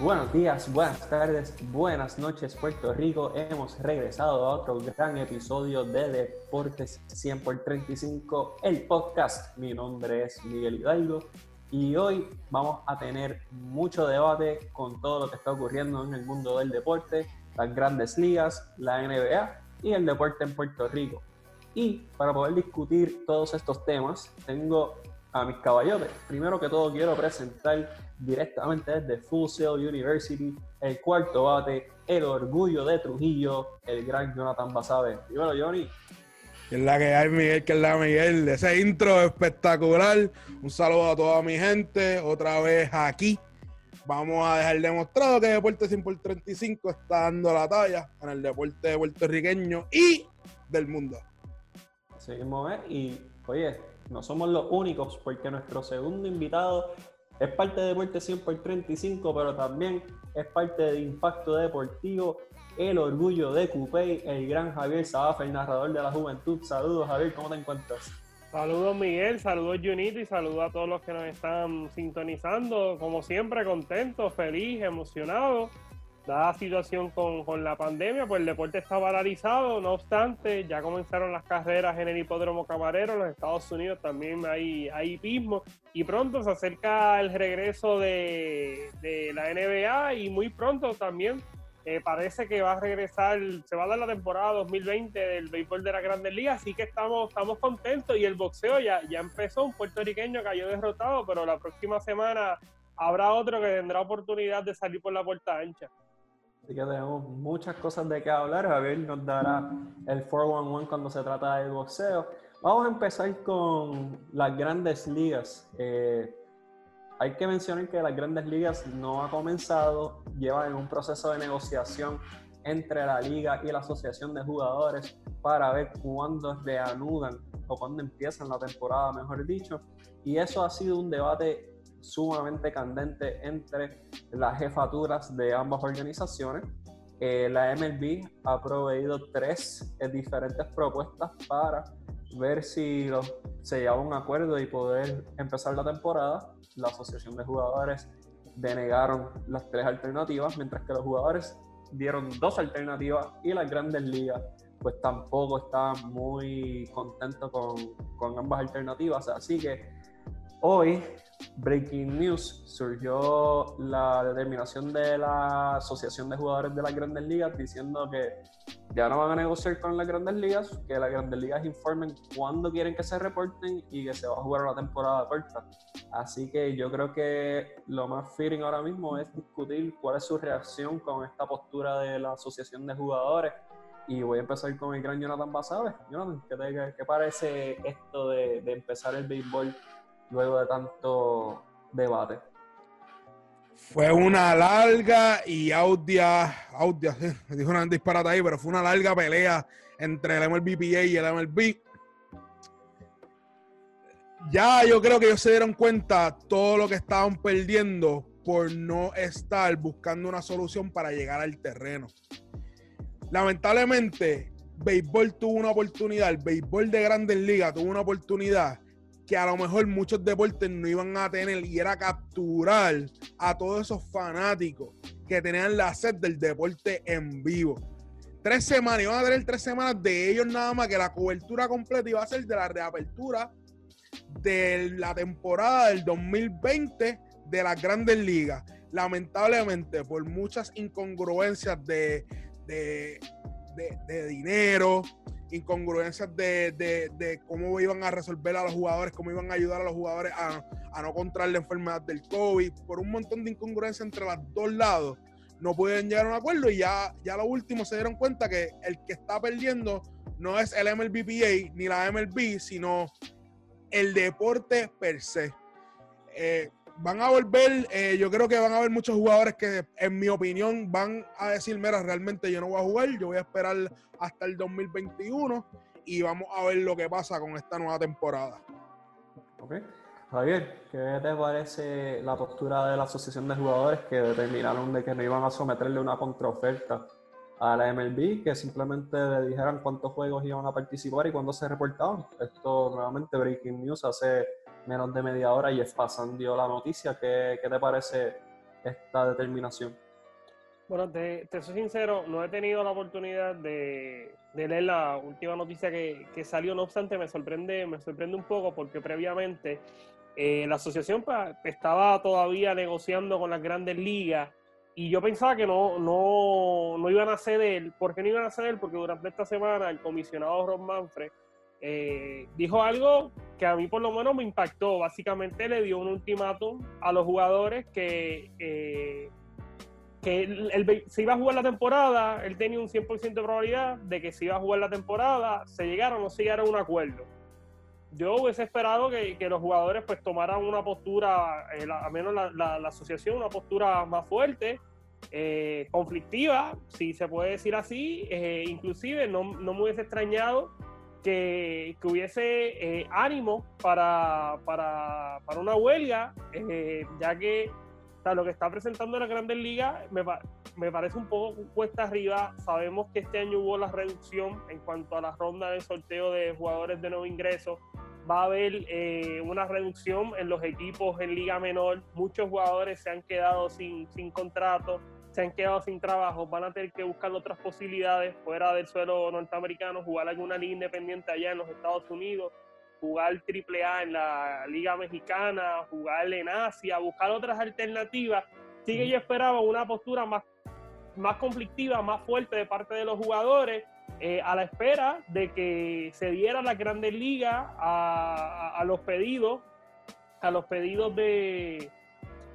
Buenos días, buenas tardes, buenas noches Puerto Rico. Hemos regresado a otro gran episodio de Deportes 100 por 35, el podcast. Mi nombre es Miguel Hidalgo y hoy vamos a tener mucho debate con todo lo que está ocurriendo en el mundo del deporte, las grandes ligas, la NBA y el deporte en Puerto Rico. Y para poder discutir todos estos temas, tengo a mis caballotes. Primero que todo quiero presentar directamente desde Full Sail University, el cuarto bate, el orgullo de Trujillo, el gran Jonathan Basabe. Dímelo, Johnny. Que es la que hay, Miguel, que es la Miguel. Ese intro espectacular. Un saludo a toda mi gente. Otra vez aquí. Vamos a dejar demostrado que Deporte 100 por 35 está dando la talla en el deporte puertorriqueño y del mundo. Seguimos, ¿eh? Y, oye, no somos los únicos porque nuestro segundo invitado es parte de Deporte 100 por 35, pero también es parte de Impacto Deportivo, el orgullo de Cupey, el gran Javier Sabafa, el narrador de la juventud. Saludos, Javier, ¿cómo te encuentras? Saludos Miguel, saludos Junito y saludos a todos los que nos están sintonizando. Como siempre, contento, feliz, emocionado dada la situación con, la pandemia, pues el deporte está paralizado, no obstante, ya comenzaron las carreras en el hipódromo camarero, en los Estados Unidos también hay, hay hipismo, y pronto se acerca el regreso de, la NBA y muy pronto también eh, parece que va a regresar, se va a dar la temporada 2020 del béisbol de la Grandes Ligas, así que estamos, estamos contentos y el boxeo ya, ya empezó, un puertorriqueño cayó derrotado, pero la próxima semana habrá otro que tendrá oportunidad de salir por la puerta ancha. Así que tenemos muchas cosas de qué hablar. Javier nos dará el 411 cuando se trata de boxeo. Vamos a empezar con las grandes ligas. Eh, hay que mencionar que las grandes ligas no ha comenzado, llevan en un proceso de negociación entre la liga y la asociación de jugadores para ver cuándo reanudan o cuándo empiezan la temporada, mejor dicho. Y eso ha sido un debate sumamente candente entre las jefaturas de ambas organizaciones. Eh, la MLB ha proveído tres eh, diferentes propuestas para ver si se llega a un acuerdo y poder empezar la temporada. La Asociación de Jugadores denegaron las tres alternativas, mientras que los jugadores dieron dos alternativas y las grandes ligas pues tampoco estaban muy contentos con, con ambas alternativas. Así que hoy Breaking News, surgió la determinación de la Asociación de Jugadores de las Grandes Ligas diciendo que ya no van a negociar con las Grandes Ligas, que las Grandes Ligas informen cuándo quieren que se reporten y que se va a jugar una temporada corta. Así que yo creo que lo más fitting ahora mismo es discutir cuál es su reacción con esta postura de la Asociación de Jugadores. Y voy a empezar con el gran Jonathan Basabe. Jonathan, ¿qué, te, parece esto de, de empezar el béisbol luego de tanto debate? Fue una larga y audia, audia, dijo una disparata ahí, pero fue una larga pelea entre el MLBPA y el MLB. Ya yo creo que ellos se dieron cuenta todo lo que estaban perdiendo por no estar buscando una solución para llegar al terreno. Lamentablemente, béisbol tuvo una oportunidad, el béisbol de grandes ligas tuvo una oportunidad que a lo mejor muchos deportes no iban a tener y era capturar a todos esos fanáticos que tenían la sed del deporte en vivo. Tres semanas, iban a tener tres semanas de ellos nada más, que la cobertura completa iba a ser de la reapertura de la temporada del 2020 de las grandes ligas. Lamentablemente, por muchas incongruencias de, de, de dinero, incongruencias de, cómo iban a resolver a los jugadores, cómo iban a ayudar a los jugadores a, no contraer la enfermedad del COVID, por un montón de incongruencias entre los dos lados, no pueden llegar a un acuerdo y ya, ya lo último se dieron cuenta que el que está perdiendo no es el MLBPA ni la MLB, sino el deporte per se. Eh, van a volver, eh, yo creo que van a haber muchos jugadores que, en mi opinión, van a decir, mira, realmente yo no voy a jugar, yo voy a esperar hasta el 2021 y vamos a ver lo que pasa con esta nueva temporada. Ok. Javier, ¿qué te parece la postura de la Asociación de Jugadores que determinaron de que no iban a someterle una contraoferta a la MLB, que simplemente le dijeran cuántos juegos iban a participar y cuándo se reportaban? Esto nuevamente Breaking News hace menos de media hora y Fasan dio la noticia. ¿Qué, ¿Qué, te parece esta determinación? Bueno, te, soy sincero, no he tenido la oportunidad de, leer la última noticia que, salió, no obstante me sorprende, me sorprende un poco porque previamente eh, la asociación estaba todavía negociando con las grandes ligas y yo pensaba que no, no, no iban a ceder. ¿Por qué no iban a ceder? Porque durante esta semana el comisionado Ron Manfred eh, dijo algo que a mí por lo menos me impactó. Básicamente le dio un ultimátum a los jugadores que, eh, que él, se iba a jugar la temporada, él tenía un 100% de probabilidad de que se iba a jugar la temporada, se llegara o no se llegara a un acuerdo. Yo hubiese esperado que, los jugadores pues tomaran una postura, eh, al menos la, asociación, una postura más fuerte, conflictiva, si se puede decir así, inclusive no, no me hubiese extrañado que, hubiese eh, ánimo para, para, una huelga, eh, ya que lo que está presentando la Grandes Ligas me, me, parece un poco cuesta arriba. Sabemos que este año hubo la reducción en cuanto a la ronda de sorteo de jugadores de nuevo ingreso. Va a haber eh, una reducción en los equipos en Liga Menor. Muchos jugadores se han quedado sin, sin contrato se han quedado sin trabajo, van a tener que buscar otras posibilidades fuera del suelo norteamericano, jugar alguna liga independiente allá en los Estados Unidos, jugar AAA en la Liga Mexicana, jugar en Asia, buscar otras alternativas. Sí que yo esperaba una postura más, más conflictiva, más fuerte de parte de los jugadores, eh, a la espera de que se diera la Grandes Ligas a los pedidos, a los pedidos de,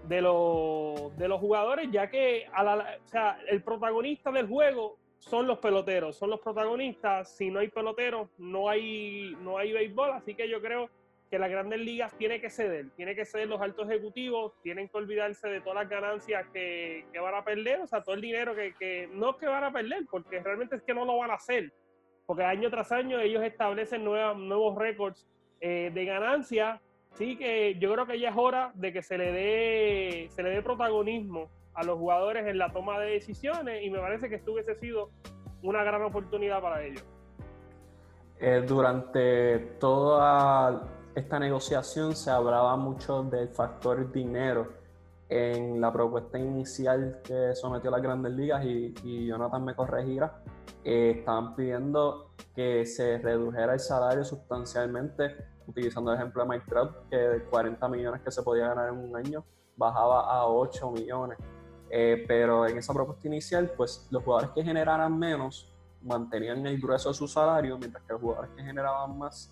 de, los, de los jugadores, ya que a la, o sea, el protagonista del juego son los peloteros, son los protagonistas. Si no hay peloteros, no hay, no hay béisbol. Así que yo creo que las grandes ligas tiene que ceder, tiene que ceder los altos ejecutivos, tienen que olvidarse de todas las ganancias que, van a perder, o sea, todo el dinero que, que no es que van a perder, porque realmente es que no lo van a hacer, porque año tras año ellos establecen nuevos récords eh, de ganancias sí que yo creo que ya es hora de que se le dé, se le dé protagonismo a los jugadores en la toma de decisiones y me parece que esto hubiese sido una gran oportunidad para ellos. Eh, durante toda esta negociación se hablaba mucho del factor dinero en la propuesta inicial que sometió las grandes ligas y, y Jonathan me corregirá, eh, estaban pidiendo que se redujera el salario sustancialmente utilizando el ejemplo de Mike que de 40 millones que se podía ganar en un año, bajaba a 8 millones. Eh, pero en esa propuesta inicial, pues los jugadores que generaran menos mantenían el grueso de su salario, mientras que los jugadores que generaban más,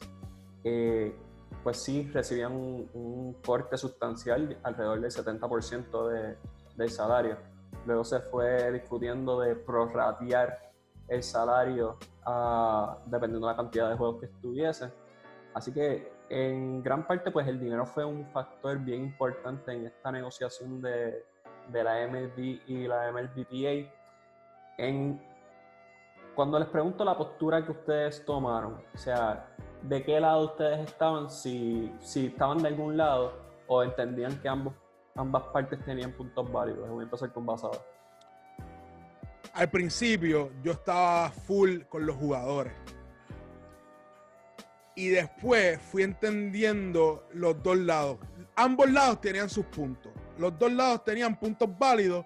eh, pues sí recibían un, corte sustancial, alrededor del 70% de, del salario. Luego se fue discutiendo de prorratear el salario ah, dependiendo de la cantidad de juegos que estuviesen Así que en gran parte pues el dinero fue un factor bien importante en esta negociación de, la MLB y la MLBPA. En, cuando les pregunto la postura que ustedes tomaron, o sea, ¿de qué lado ustedes estaban? Si, si estaban de algún lado o entendían que ambos, ambas partes tenían puntos válidos. Voy a empezar con Basada. Al principio yo estaba full con los jugadores y después fui entendiendo los dos lados. Ambos lados tenían sus puntos. Los dos lados tenían puntos válidos.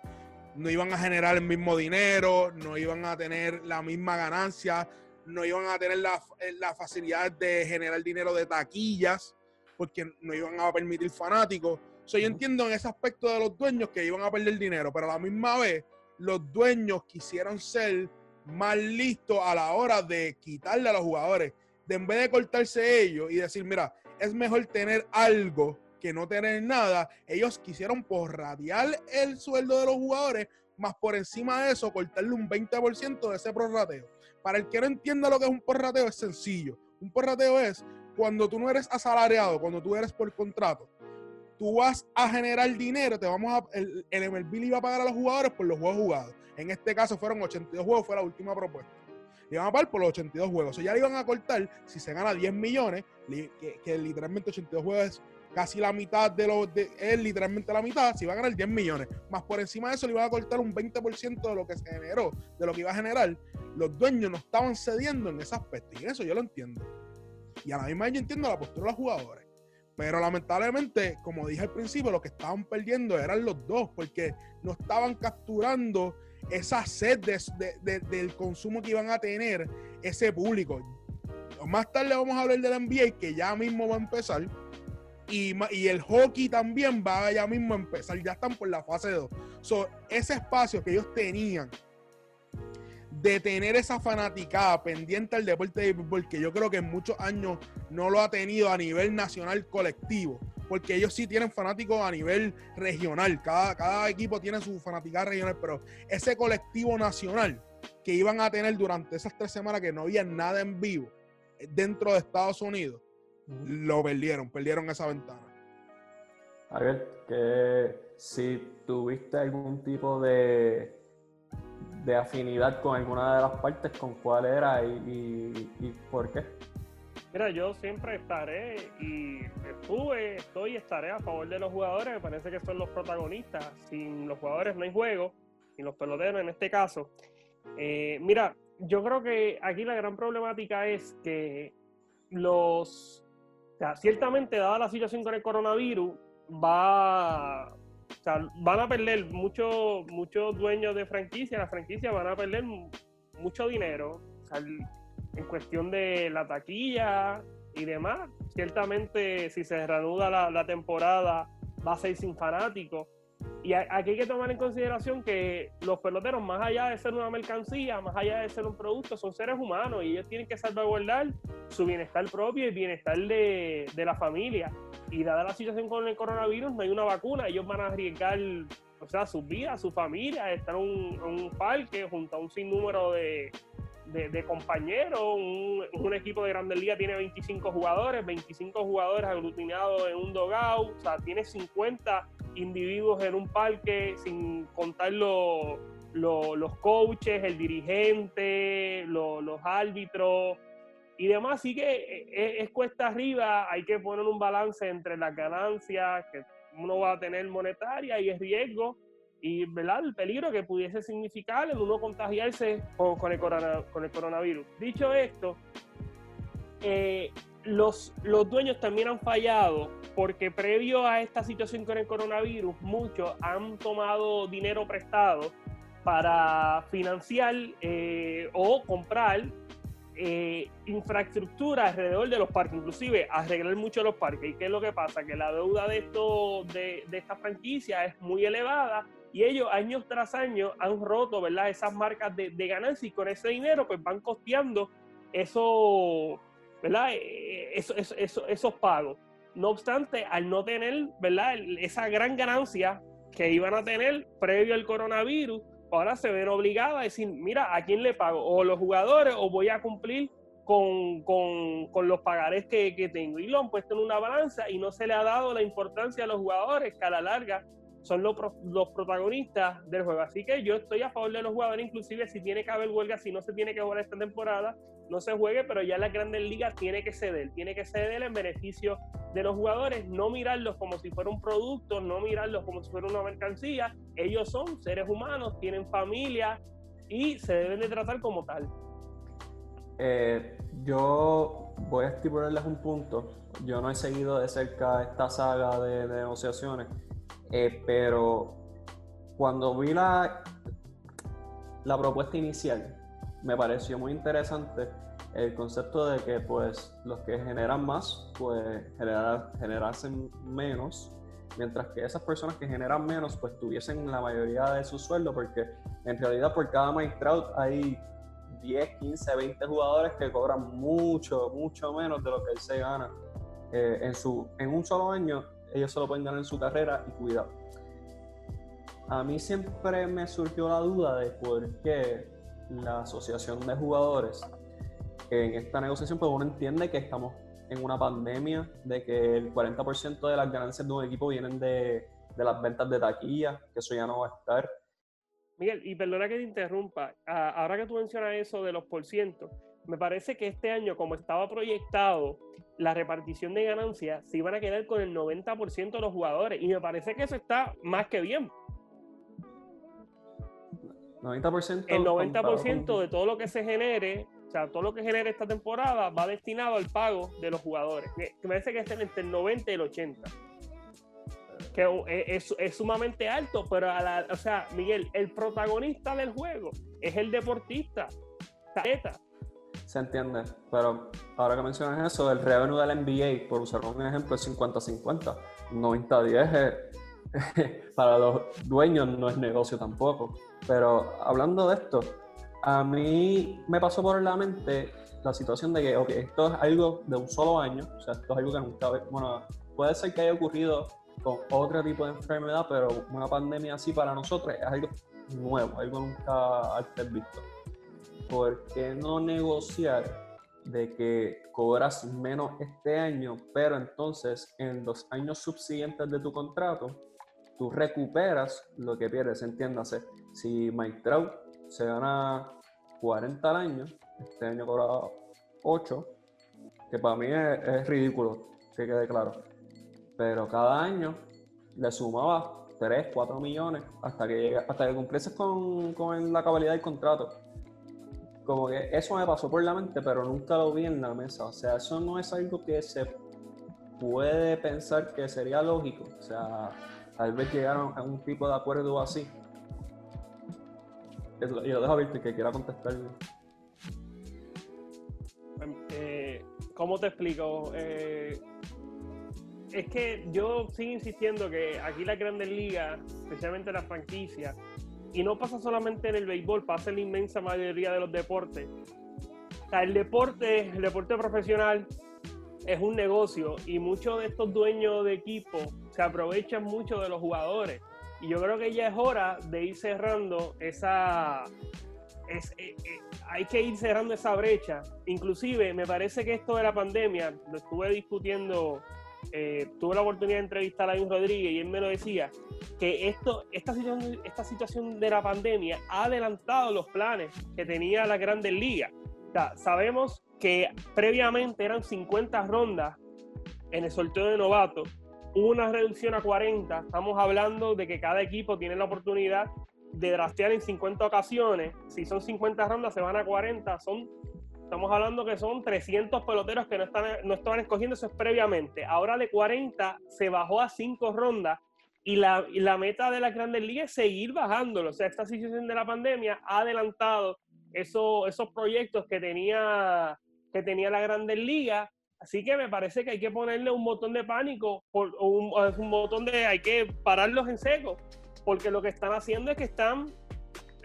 No iban a generar el mismo dinero, no iban a tener la misma ganancia, no iban a tener la, la facilidad de generar dinero de taquillas, porque no iban a permitir fanáticos. So, yo entiendo en ese aspecto de los dueños que iban a perder dinero, pero a la misma vez los dueños quisieron ser más listos a la hora de quitarle a los jugadores de en vez de cortarse ellos y decir, mira, es mejor tener algo que no tener nada, ellos quisieron porratear el sueldo de los jugadores, más por encima de eso, cortarle un 20% de ese prorrateo. Para el que no entienda lo que es un porrateo, es sencillo. Un porrateo es cuando tú no eres asalariado, cuando tú eres por contrato, tú vas a generar dinero, te vamos a, el, el MLB iba a pagar a los jugadores por los juegos jugados. En este caso fueron 82 juegos, fue la última propuesta iban a pagar por los 82 juegos. O sea, ya le iban a cortar, si se gana 10 millones, que, literalmente 82 juegos es casi la mitad de los, de, es literalmente la mitad, si va a ganar 10 millones. Más por encima de eso le iban a cortar un 20% de lo que se generó, de lo que iba a generar. Los dueños no estaban cediendo en ese aspecto. Y eso yo lo entiendo. Y a la misma vez yo entiendo la postura de los jugadores. Pero lamentablemente, como dije al principio, lo que estaban perdiendo eran los dos, porque no estaban capturando esa sed del consumo que iban a tener ese público. Más tarde vamos a hablar del NBA, que ya mismo va a empezar. Y, y, el hockey también va ya mismo a empezar. Ya están por la fase 2. So, ese espacio que ellos tenían de tener esa fanaticada pendiente al deporte de fútbol, que yo creo que en muchos años no lo ha tenido a nivel nacional colectivo, porque ellos sí tienen fanáticos a nivel regional, cada, cada equipo tiene su fanaticada regional, pero ese colectivo nacional que iban a tener durante esas tres semanas que no había nada en vivo eh, dentro de Estados Unidos, lo perdieron, perdieron esa ventana. A ver, que si tuviste algún tipo de de afinidad con alguna de las partes, con cuál era y, y, por qué? Mira, yo siempre estaré y estuve, estoy y estaré a favor de los jugadores. Me parece que son los protagonistas. Sin los jugadores no hay juego, sin los peloteros en este caso. Eh, mira, yo creo que aquí la gran problemática es que los. O sea, ciertamente, dada la situación con el coronavirus, va, o sea, van a perder muchos muchos dueños de franquicia, la franquicia van a perder mucho dinero en cuestión de la taquilla y demás. Ciertamente, si se reanuda la, la temporada, va a ser sin fanáticos. Y aquí hay que tomar en consideración que los peloteros, más allá de ser una mercancía, más allá de ser un producto, son seres humanos y ellos tienen que salvaguardar su bienestar propio y bienestar de, de la familia. Y dada la situación con el coronavirus, no hay una vacuna, ellos van a arriesgar o sea, sus vidas, su familia, estar en un, parque junto a un sinnúmero de, de, compañeros. Un, equipo de Grandes Ligas tiene 25 jugadores, 25 jugadores aglutinados en un dogout, o sea, tiene 50 individuos en un parque, sin contar los, los, coaches, el dirigente, los, árbitros y demás. Así que eh, eh, es, cuesta arriba, hay que poner un balance entre las ganancias que uno va a tener monetaria y el riesgo y ¿verdad? el peligro que pudiese significar en uno contagiarse con, el, con el coronavirus. Dicho esto, eh, los, los dueños también han fallado porque previo a esta situación con el coronavirus, muchos han tomado dinero prestado para financiar eh, o comprar eh, infraestructura alrededor de los parques, inclusive arreglar mucho los parques. ¿Y qué es lo que pasa? Que la deuda de, esto, de, de esta franquicia es muy elevada y ellos años tras año han roto ¿verdad? esas marcas de, de ganancia y con ese dinero pues van costeando eso ¿verdad? Eh, esos pagos. No obstante, al no tener, ¿verdad? Esa gran ganancia que iban a tener previo al coronavirus, ahora se ven obligados a decir, mira, ¿a quién le pago? O los jugadores o voy a cumplir con, los pagares que, que, tengo. Y lo han puesto en una balanza y no se le ha dado la importancia a los jugadores que a la larga son los, los protagonistas del juego. Así que yo estoy a favor de los jugadores, inclusive si tiene que haber huelga, si no se tiene que jugar esta temporada, no se juegue, pero ya la grandes ligas tiene que ceder, tiene que ceder en beneficio de los jugadores, no mirarlos como si fuera un producto, no mirarlos como si fuera una mercancía. Ellos son seres humanos, tienen familia y se deben de tratar como tal. Eh, yo voy a estipularles un punto. Yo no he seguido de cerca esta saga de, de negociaciones eh, pero cuando vi la, la propuesta inicial, me pareció muy interesante el concepto de que pues los que generan más, pues generar, generasen menos, mientras que esas personas que generan menos, pues tuviesen la mayoría de su sueldo, porque en realidad por cada magistrado hay 10, 15, 20 jugadores que cobran mucho, mucho menos de lo que él se gana eh, en, su, en un solo año ellos solo pueden ganar en su carrera y cuidado. A mí siempre me surgió la duda de por qué la asociación de jugadores en esta negociación, pues uno entiende que estamos en una pandemia, de que el 40% de las ganancias de un equipo vienen de, de las ventas de taquilla, que eso ya no va a estar. Miguel, y perdona que te interrumpa, ahora que tú mencionas eso de los por ciento, me parece que este año, como estaba proyectado, la repartición de ganancias se iban a quedar con el 90% de los jugadores. Y me parece que eso está más que bien. 90%. El 90% de todo lo que se genere, o sea, todo lo que genera esta temporada va destinado al pago de los jugadores. Que me parece que estén entre el 90 y el 80. Que es, es sumamente alto, pero a la, o sea, Miguel, el protagonista del juego es el deportista. Se entiende, pero ahora que mencionas eso, el revenue del NBA, por usar un ejemplo, es 50-50. 90-10 para los dueños no es negocio tampoco. Pero hablando de esto, a mí me pasó por la mente la situación de que, ok, esto es algo de un solo año, o sea, esto es algo que nunca, bueno, puede ser que haya ocurrido con otro tipo de enfermedad, pero una pandemia así para nosotros es algo nuevo, algo nunca antes visto. ¿Por qué no negociar de que cobras menos este año, pero entonces en los años subsiguientes de tu contrato, tú recuperas lo que pierdes, entiéndase. Si Mike Trout se gana 40 al año, este año cobra 8, que para mí es, ridículo, que quede claro. Pero cada año le sumaba 3, 4 millones hasta que, hasta que cumplieses con, con la cabalidad del contrato. Como que eso me pasó por la mente, pero nunca lo vi en la mesa. O sea, eso no es algo que se puede pensar que sería lógico. O sea, tal vez llegaron a un tipo de acuerdo así y lo dejo a que quiera contestar. Em, eh, ¿Cómo te explico? Eh, es que yo sigo insistiendo que aquí la grandes ligas, especialmente las franquicias, y no pasa solamente en el béisbol, pasa en la inmensa mayoría de los deportes. O sea, el deporte, el deporte profesional es un negocio y muchos de estos dueños de equipo se aprovechan mucho de los jugadores. Y yo creo que ya es hora de ir cerrando esa... Eh, eh, hay que ir cerrando esa brecha. Inclusive, me parece que esto de la pandemia, lo estuve discutiendo, eh, tuve la oportunidad de entrevistar a Luis Rodríguez y él me lo decía, que esto, esta, situación, esta situación de la pandemia ha adelantado los planes que tenía la Grandes Ligas. sabemos que previamente eran 50 rondas en el sorteo de novatos hubo una reducción a 40. Estamos hablando de que cada equipo tiene la oportunidad de draftear en 50 ocasiones. Si son 50 rondas, se van a 40. Son, estamos hablando que son 300 peloteros que no, están, no estaban escogiendo, eso es previamente. Ahora de 40 se bajó a 5 rondas y la, y la meta de la Grandes Ligas es seguir bajándolo. O sea, esta situación de la pandemia ha adelantado eso, esos proyectos que tenía, que tenía la Grandes Ligas Así que me parece que hay que ponerle un botón de pánico, o un, un botón de hay que pararlos en seco, porque lo que están haciendo es que están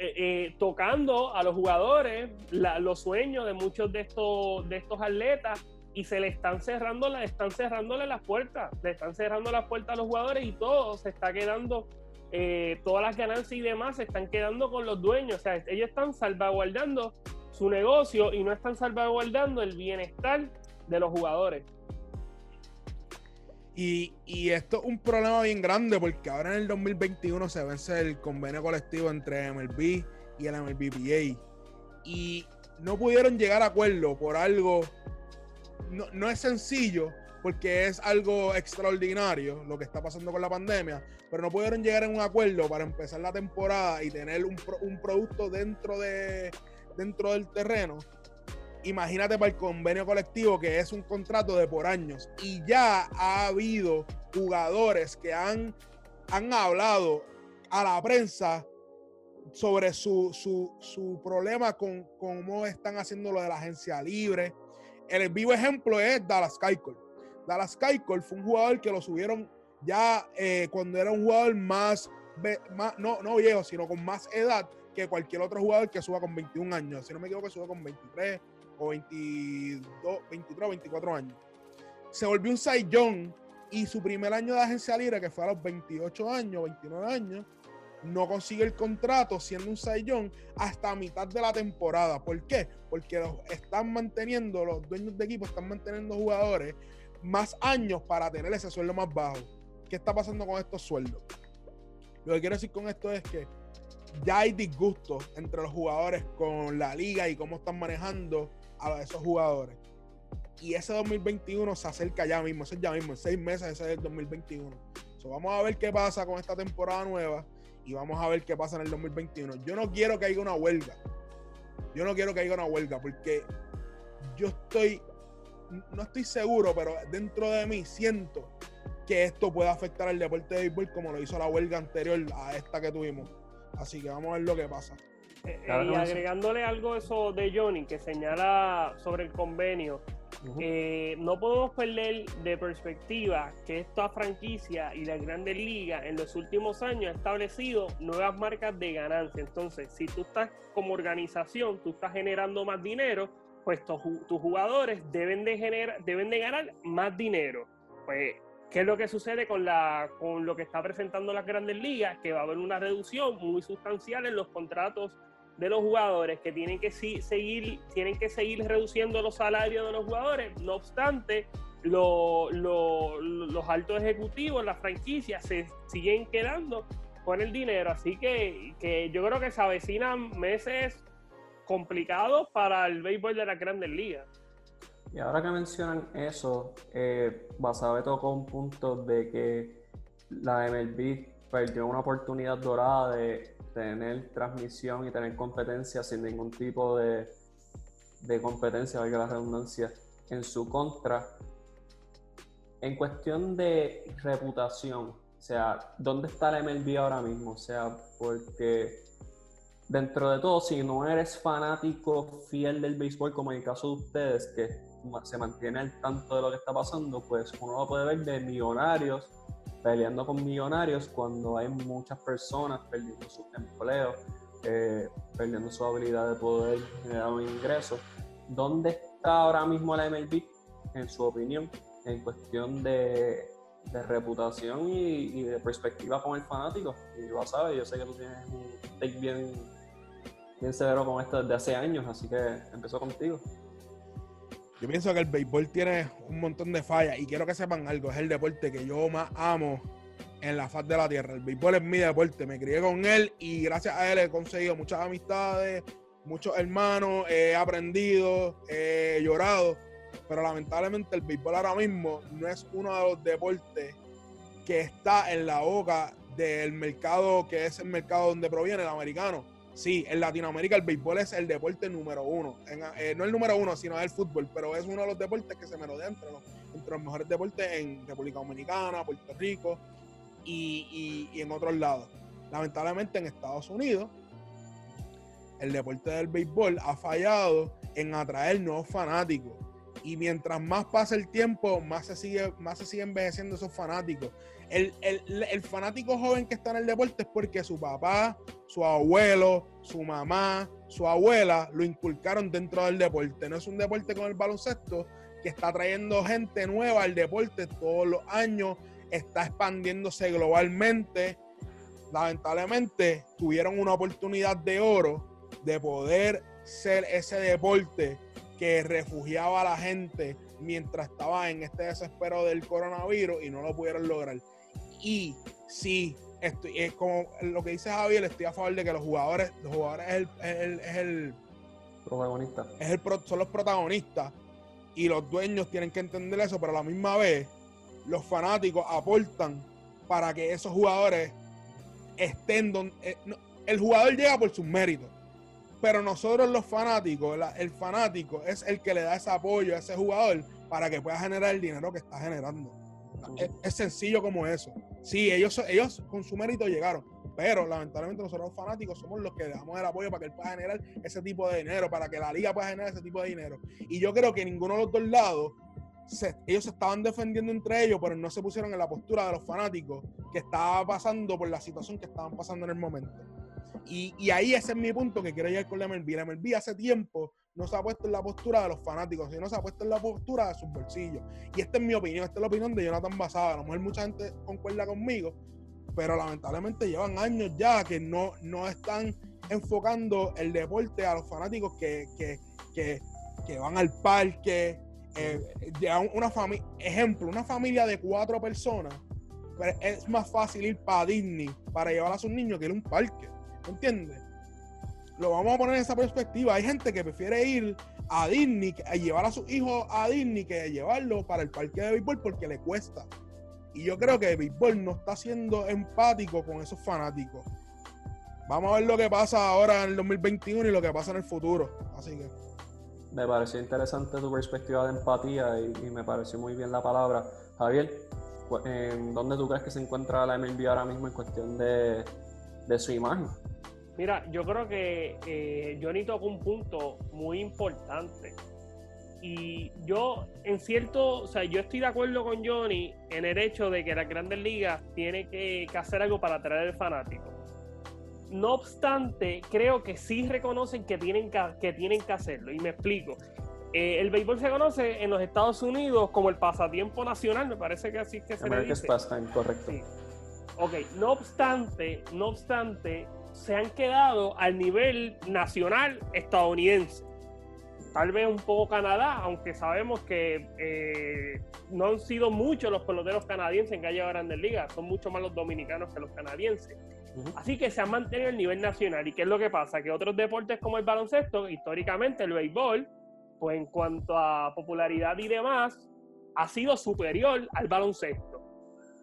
eh, eh, tocando a los jugadores los sueños de muchos de estos, de estos atletas y se le están cerrando, le están cerrándole las puertas, le están cerrando las puertas a los jugadores y todo se está quedando, eh, todas las ganancias y demás se están quedando con los dueños, o sea, ellos están salvaguardando su negocio y no están salvaguardando el bienestar de los jugadores. Y, esto es un problema bien grande porque ahora en el 2021 se vence el convenio colectivo entre MLB y el MLBPA. Y no pudieron llegar a acuerdo por algo. No, no, es sencillo porque es algo extraordinario lo que está pasando con la pandemia, pero no pudieron llegar a un acuerdo para empezar la temporada y tener un, un producto dentro, de, dentro del terreno imagínate para el convenio colectivo que es un contrato de por años y ya ha habido jugadores que han, han hablado a la prensa sobre su, su, problema con cómo están haciendo lo de la agencia libre. El vivo ejemplo es Dallas Keuchel. Dallas Keuchel fue un jugador que lo subieron ya eh, cuando era un jugador más, más, no, no viejo, sino con más edad que cualquier otro jugador que suba con 21 años. Si no me equivoco, suba con 23, o 22, 23 o 24 años. Se volvió un Young y su primer año de agencia libre, que fue a los 28 años, 29 años, no consigue el contrato siendo un Young hasta mitad de la temporada. ¿Por qué? Porque los están manteniendo, los dueños de equipo están manteniendo jugadores más años para tener ese sueldo más bajo. ¿Qué está pasando con estos sueldos? Lo que quiero decir con esto es que ya hay disgusto entre los jugadores con la liga y cómo están manejando a esos jugadores. Y ese 2021 se acerca ya mismo, es ya mismo, seis meses ese es el 2021. vamos a ver qué pasa con esta temporada nueva y vamos a ver qué pasa en el 2021. Yo no quiero que haya una huelga, Yo no quiero que haya una huelga porque yo estoy, no estoy seguro, pero dentro de mí siento que esto puede afectar al deporte de béisbol como lo hizo la huelga anterior a esta que tuvimos. Así que vamos a ver lo que pasa. Eh, eh, y agregándole algo eso de Johnny que señala sobre el convenio, eh, no podemos perder de perspectiva que esta franquicia y la Grandes Ligas en los últimos años ha establecido nuevas marcas de ganancia. Entonces, si tú estás como organización, tú estás generando más dinero, pues tus, jugadores deben de, generar, deben de ganar más dinero. Pues, ¿qué es lo que sucede con, la, con lo que está presentando las Grandes Ligas? Que va a haber una reducción muy sustancial en los contratos de los jugadores que tienen que seguir, tienen que seguir reduciendo los salarios de los jugadores. No obstante, los altos ejecutivos, las franquicias se siguen quedando con el dinero. Así que, que yo creo que se avecinan meses complicados para el béisbol de la grandes ligas. Y ahora que mencionan eso, eh, Basabe tocó un punto de que la MLB perdió una oportunidad dorada de tener transmisión y tener competencia sin ningún tipo de, de competencia, valga la redundancia, en su contra. En cuestión de reputación, o sea, ¿dónde está el MLB ahora mismo? O sea, porque dentro de todo, si no eres fanático fiel del béisbol, como en el caso de ustedes, que se mantiene al tanto de lo que está pasando, pues uno lo puede ver de millonarios peleando con millonarios cuando hay muchas personas perdiendo sus empleos, eh, perdiendo su habilidad de poder generar un ingreso. ¿Dónde está ahora mismo la MLB, en su opinión, en cuestión de, reputación y, de perspectiva con el fanático? Y lo sabes, yo sé que tú tienes un take bien, bien severo con esto desde hace años, así que empezó contigo. Yo pienso que el béisbol tiene un montón de fallas y quiero que sepan algo, es el deporte que yo más amo en la faz de la tierra. El béisbol es mi deporte, me crié con él y gracias a él he conseguido muchas amistades, muchos hermanos, he aprendido, he llorado, pero lamentablemente el béisbol ahora mismo no es uno de los deportes que está en la boca del mercado que es el mercado donde proviene el americano Sí, en Latinoamérica el béisbol es el deporte número uno. Eh, no el número uno, sino el fútbol, pero es uno de los deportes que se me rodea entre los, entre los mejores deportes en República Dominicana, Puerto Rico y, y en otros lados. Lamentablemente en Estados Unidos, el deporte del béisbol ha fallado en atraer nuevos fanáticos. Y mientras más pasa el tiempo, más se sigue, más se envejeciendo esos fanáticos el, fanático joven que está en el deporte es porque su papá, su abuelo, su mamá, su abuela lo inculcaron dentro del deporte. No es un deporte como el baloncesto que está trayendo gente nueva al deporte todos los años, está expandiéndose globalmente. Lamentablemente tuvieron una oportunidad de oro de poder ser ese deporte que refugiaba a la gente mientras estaba en este desespero del coronavirus y no lo pudieron lograr. Y sí, estoy, es como lo que dice Javier, estoy a favor de que los jugadores, los jugadores es el, es el, protagonista. Es el, son los protagonistas y los dueños tienen que entender eso, pero a la misma vez los fanáticos aportan para que esos jugadores estén donde... Eh, el jugador llega por sus méritos, pero nosotros los fanáticos, el fanático es el que le da ese apoyo a ese jugador para que pueda generar el dinero que está generando. Es, sencillo como eso. Sí, ellos, ellos con su mérito llegaron, pero lamentablemente nosotros los fanáticos somos los que le damos el apoyo para que él pueda generar ese tipo de dinero, para que la liga pueda generar ese tipo de dinero. Y yo creo que ninguno de los dos lados, ellos se estaban defendiendo entre ellos, pero no se pusieron en la postura de los fanáticos que estaba pasando por la situación que estaban pasando en el momento. Y, ahí ese es mi punto que quiero llegar con la MLB. La MLB hace tiempo no se ha puesto en la postura de los fanáticos, sino se ha puesto en la postura de sus bolsillos. Y esta es mi opinión, esta es la opinión de Jonathan Basada. A lo mejor mucha gente concuerda conmigo, pero lamentablemente llevan años ya que no, no están enfocando el deporte a los fanáticos que, van al parque. Eh, una familia, ejemplo, una familia de cuatro personas, es más fácil ir para Disney para llevar a sus niños que ir a un parque. ¿Entiendes? lo vamos a poner en esa perspectiva. Hay gente que prefiere ir a Disney, a llevar a sus hijos a Disney, que llevarlo para el parque de béisbol porque le cuesta. Y yo creo que el béisbol no está siendo empático con esos fanáticos. Vamos a ver lo que pasa ahora en el 2021 y lo que pasa en el futuro. Así que. Me pareció interesante tu perspectiva de empatía y, me pareció muy bien la palabra. Javier, ¿en dónde tú crees que se encuentra la MLB ahora mismo en cuestión de, su imagen? Mira, yo creo que eh, Johnny tocó un punto muy importante. Y yo, en cierto, o sea, yo estoy de acuerdo con Johnny en el hecho de que las grandes ligas tiene que, que hacer algo para atraer al fanático no obstante, creo que sí reconocen que tienen que, que tienen que hacerlo. Y me explico. Eh, el béisbol se conoce en los Estados Unidos como el pasatiempo nacional, me parece que así es que se le dice. Pastime, correcto. Ok, no obstante, no obstante, se han quedado al nivel nacional estadounidense. Tal vez un poco Canadá, aunque sabemos que eh, no han sido muchos los peloteros canadienses en que haya grandes ligas, son mucho más los dominicanos que los canadienses. Así que se ha mantenido el nivel nacional. ¿Y qué es lo que pasa? Que otros deportes como el baloncesto, históricamente el béisbol, pues en cuanto a popularidad y demás, ha sido superior al baloncesto.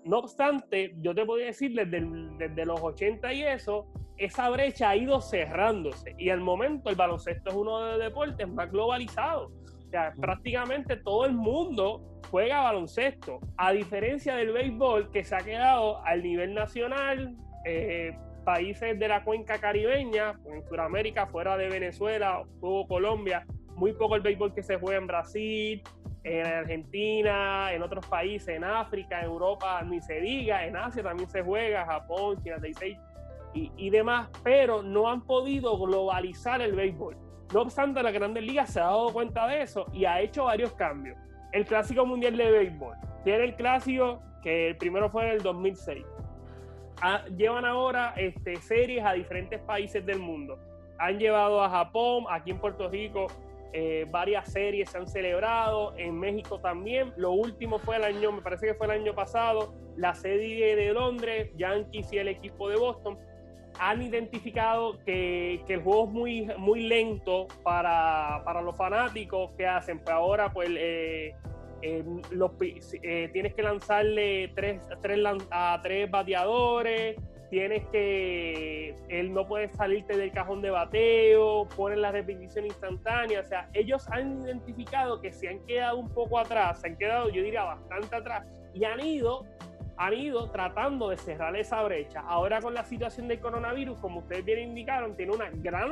No obstante, yo te podría decir desde, desde los 80 y eso, esa brecha ha ido cerrándose. Y al momento el baloncesto es uno de los deportes más globalizados. O sea, prácticamente todo el mundo juega baloncesto, a diferencia del béisbol que se ha quedado al nivel nacional, eh, países de la cuenca caribeña, en Sudamérica, fuera de Venezuela, o Colombia, muy poco el béisbol que se juega en Brasil, en Argentina, en otros países, en África, en Europa, ni se diga, en Asia también se juega, Japón, China 66 y, y demás, pero no han podido globalizar el béisbol. No obstante, la Grandes Ligas se ha dado cuenta de eso y ha hecho varios cambios. El Clásico Mundial de Béisbol. Tiene el clásico que el primero fue en el 2006 llevan ahora este, series a diferentes países del mundo. Han llevado a Japón, aquí en Puerto Rico eh, varias series se han celebrado, en México también. Lo último fue el año, me parece que fue el año pasado, la serie de Londres, Yankees y el equipo de Boston han identificado que, que el juego es muy, muy lento para, para los fanáticos que hacen. Pues ahora, pues eh, los, eh, tienes que lanzarle tres, tres, a tres bateadores, tienes que, él no puede salirte del cajón de bateo, ponen la repetición instantánea, o sea, ellos han identificado que se han quedado un poco atrás, se han quedado, yo diría, bastante atrás, y han ido, han ido tratando de cerrar esa brecha. Ahora con la situación del coronavirus, como ustedes bien indicaron, tiene una gran,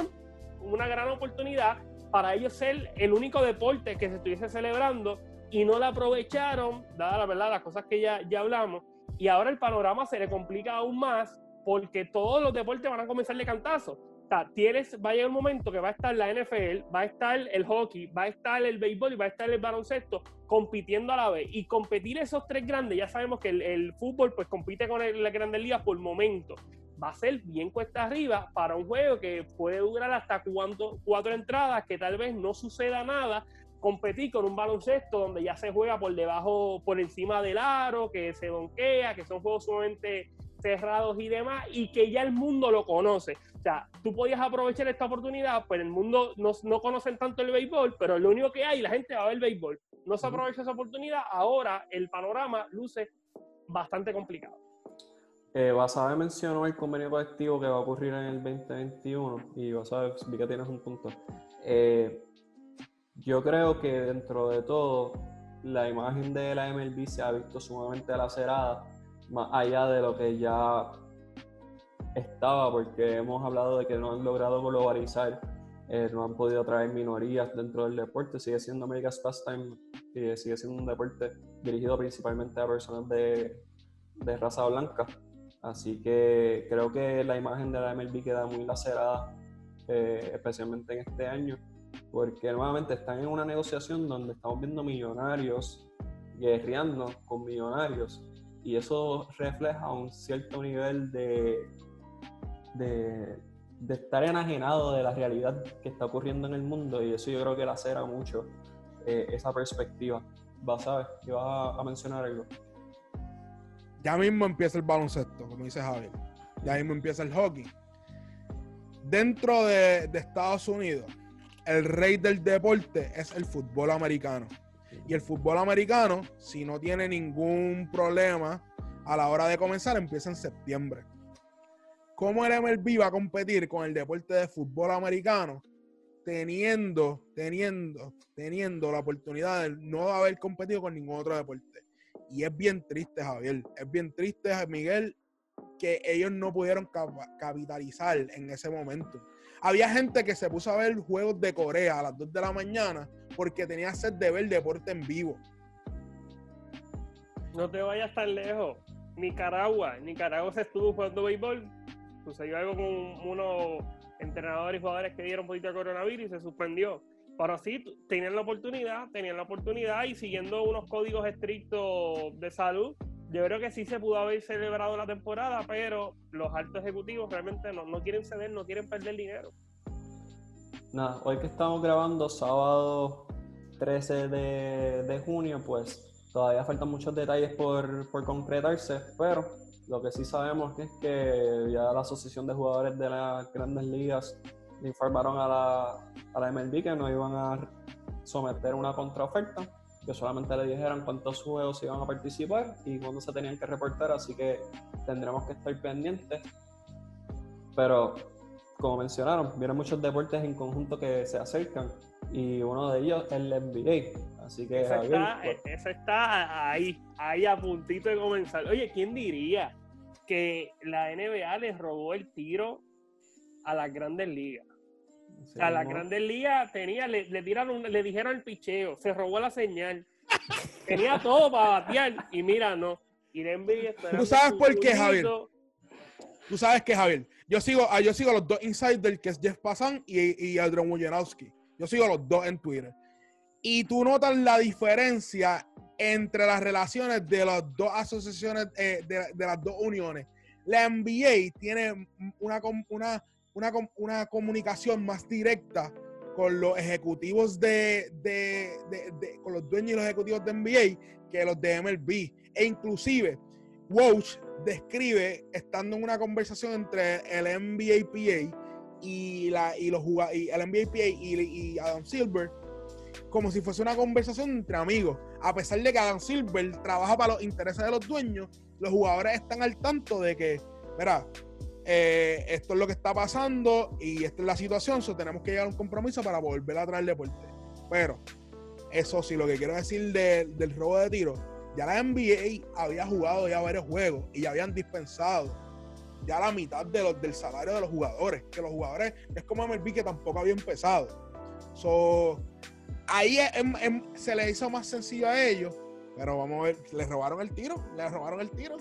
una gran oportunidad para ellos ser el único deporte que se estuviese celebrando y no la aprovecharon, dada la verdad las cosas que ya, ya hablamos, y ahora el panorama se le complica aún más porque todos los deportes van a comenzar de cantazo. O tienes, va a llegar un momento que va a estar la NFL, va a estar el hockey, va a estar el béisbol y va a estar el baloncesto compitiendo a la vez. Y competir esos tres grandes, ya sabemos que el, fútbol pues compite con la Grandes Ligas por momento. Va a ser bien cuesta arriba para un juego que puede durar hasta cuatro, cuatro entradas, que tal vez no suceda nada, competir con un baloncesto donde ya se juega por debajo, por encima del aro, que se donquea, que son juegos sumamente cerrados y demás, y que ya el mundo lo conoce. O sea, tú podías aprovechar esta oportunidad, pues el mundo no, no conocen tanto el béisbol, pero lo único que hay, la gente va a ver el béisbol. No se aprovecha esa oportunidad, ahora el panorama luce bastante complicado. Eh, Basabe mencionó el convenio colectivo que va a ocurrir en el 2021 y Basabe, vi que tienes un punto. Eh, yo creo que dentro de todo, la imagen de la MLB se ha visto sumamente lacerada, más allá de lo que ya estaba, porque hemos hablado de que no han logrado globalizar, eh, no han podido traer minorías dentro del deporte, sigue siendo America's Pastime, y sigue siendo un deporte dirigido principalmente a personas de, de raza blanca. Así que creo que la imagen de la MLB queda muy lacerada, eh, especialmente en este año porque nuevamente están en una negociación donde estamos viendo millonarios guerreando con millonarios y eso refleja un cierto nivel de, de, estar enajenado de la realidad que está ocurriendo en el mundo y eso yo creo que lacera mucho eh, esa perspectiva. ¿Vas a ver? ¿Ibas a, mencionar algo? Ya mismo empieza el baloncesto, como dice Javier. Ya mismo empieza el hockey. Dentro de Estados Unidos, el rey del deporte es el fútbol americano. Y el fútbol americano, si no tiene ningún problema a la hora de comenzar, empieza en septiembre. ¿cómo el MLB va a competir con el deporte de fútbol americano teniendo, teniendo, teniendo la oportunidad de no haber competido con ningún otro deporte? Y es bien triste, Javier. Es bien triste, Miguel, que ellos no pudieron capitalizar en ese momento. Había gente que se puso a ver juegos de Corea a las 2 de la mañana porque tenía sed de ver deporte en vivo. No te vayas tan lejos. Nicaragua, Nicaragua se estuvo jugando béisbol. Sucedió algo con unos entrenadores y jugadores que dieron poquito de coronavirus y se suspendió. Pero sí, tenían la oportunidad, tenían la oportunidad y siguiendo unos códigos estrictos de salud, yo creo que sí se pudo haber celebrado la temporada, pero los altos ejecutivos realmente no, no quieren ceder, no quieren perder dinero. Nada, hoy que estamos grabando sábado 13 de, de junio, pues todavía faltan muchos detalles por, por, concretarse, pero lo que sí sabemos es que ya la Asociación de Jugadores de las Grandes Ligas le informaron a la, a la MLB que no iban a someter una contraoferta que solamente le dijeran cuántos juegos iban a participar y cuándo se tenían que reportar, así que tendremos que estar pendientes. Pero, como mencionaron, vienen muchos deportes en conjunto que se acercan y uno de ellos es el NBA. Así que, eso, está, pues eso está ahí, ahí a puntito de comenzar. Oye, ¿quién diría que la NBA les robó el tiro a las grandes ligas? A la Grandes Ligas tenía, le, le tiraron, le dijeron el picheo, se robó la señal. tenía todo para batear y mira, no. Y ¿Tú sabes por qué, Javier? Tú sabes que, Javier, yo sigo, yo sigo a los dos insiders, que es Jeff Passan y, y Adrian Wojnarowski. Yo sigo a los dos en Twitter. Y tú notas la diferencia entre las relaciones de las dos asociaciones, eh, de, de, las dos uniones. La NBA tiene una, una una, una comunicación más directa con los ejecutivos de, de, de, con los dueños y los ejecutivos de NBA que los de MLB. E inclusive, Walsh describe, estando en una conversación entre el NBAPA y, la, y, los y el NBAPA y, y Adam Silver, como si fuese una conversación entre amigos. A pesar de que Adam Silver trabaja para los intereses de los dueños, los jugadores están al tanto de que, mira, eh, esto es lo que está pasando y esta es la situación, so tenemos que llegar a un compromiso para volver a traer deporte. Pero, eso sí, lo que quiero decir del robo de tiro, ya la NBA había jugado ya varios juegos y ya habían dispensado ya la mitad de del salario de los jugadores, que los jugadores es como MLB que tampoco había empezado. So, ahí se les hizo más sencillo a ellos, pero vamos a ver, les robaron el tiro, les robaron el tiro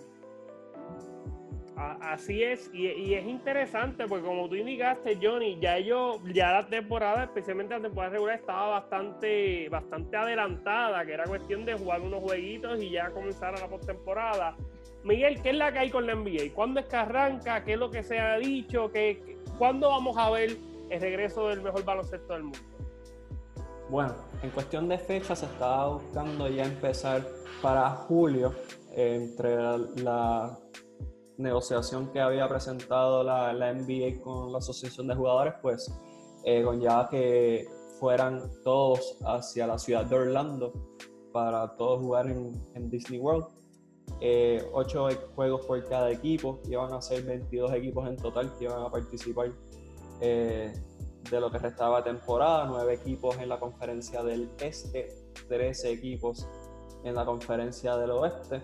Así es, y, es interesante porque como tú indicaste, Johnny, ya ellos, ya la temporada, especialmente la temporada regular, estaba bastante, bastante adelantada, que era cuestión de jugar unos jueguitos y ya comenzar a la postemporada. Miguel, ¿qué es la que hay con la NBA? ¿Cuándo es que arranca? ¿Qué es lo que se ha dicho? ¿Qué, ¿Cuándo vamos a ver el regreso del mejor baloncesto del mundo? Bueno, en cuestión de fecha se estaba buscando ya empezar para julio entre la negociación que había presentado la, la NBA con la Asociación de Jugadores, pues eh, que fueran todos hacia la ciudad de Orlando para todos jugar en, en Disney World. Eh, ocho juegos por cada equipo, iban a ser 22 equipos en total que iban a participar eh, de lo que restaba temporada, nueve equipos en la conferencia del este, 13 equipos en la conferencia del oeste.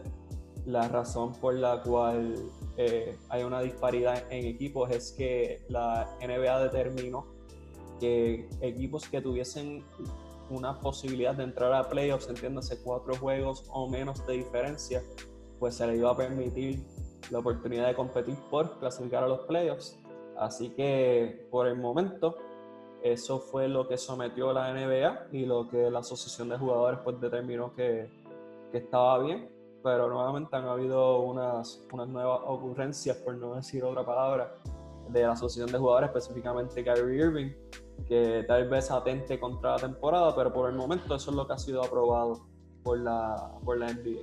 La razón por la cual eh, hay una disparidad en equipos es que la NBA determinó que equipos que tuviesen una posibilidad de entrar a playoffs, entiéndase cuatro juegos o menos de diferencia, pues se le iba a permitir la oportunidad de competir por clasificar a los playoffs. Así que por el momento eso fue lo que sometió la NBA y lo que la asociación de jugadores pues determinó que, que estaba bien pero nuevamente han habido unas, unas nuevas ocurrencias, por no decir otra palabra, de la asociación de jugadores, específicamente Kyrie Irving, que tal vez atente contra la temporada, pero por el momento eso es lo que ha sido aprobado por la, por la NBA.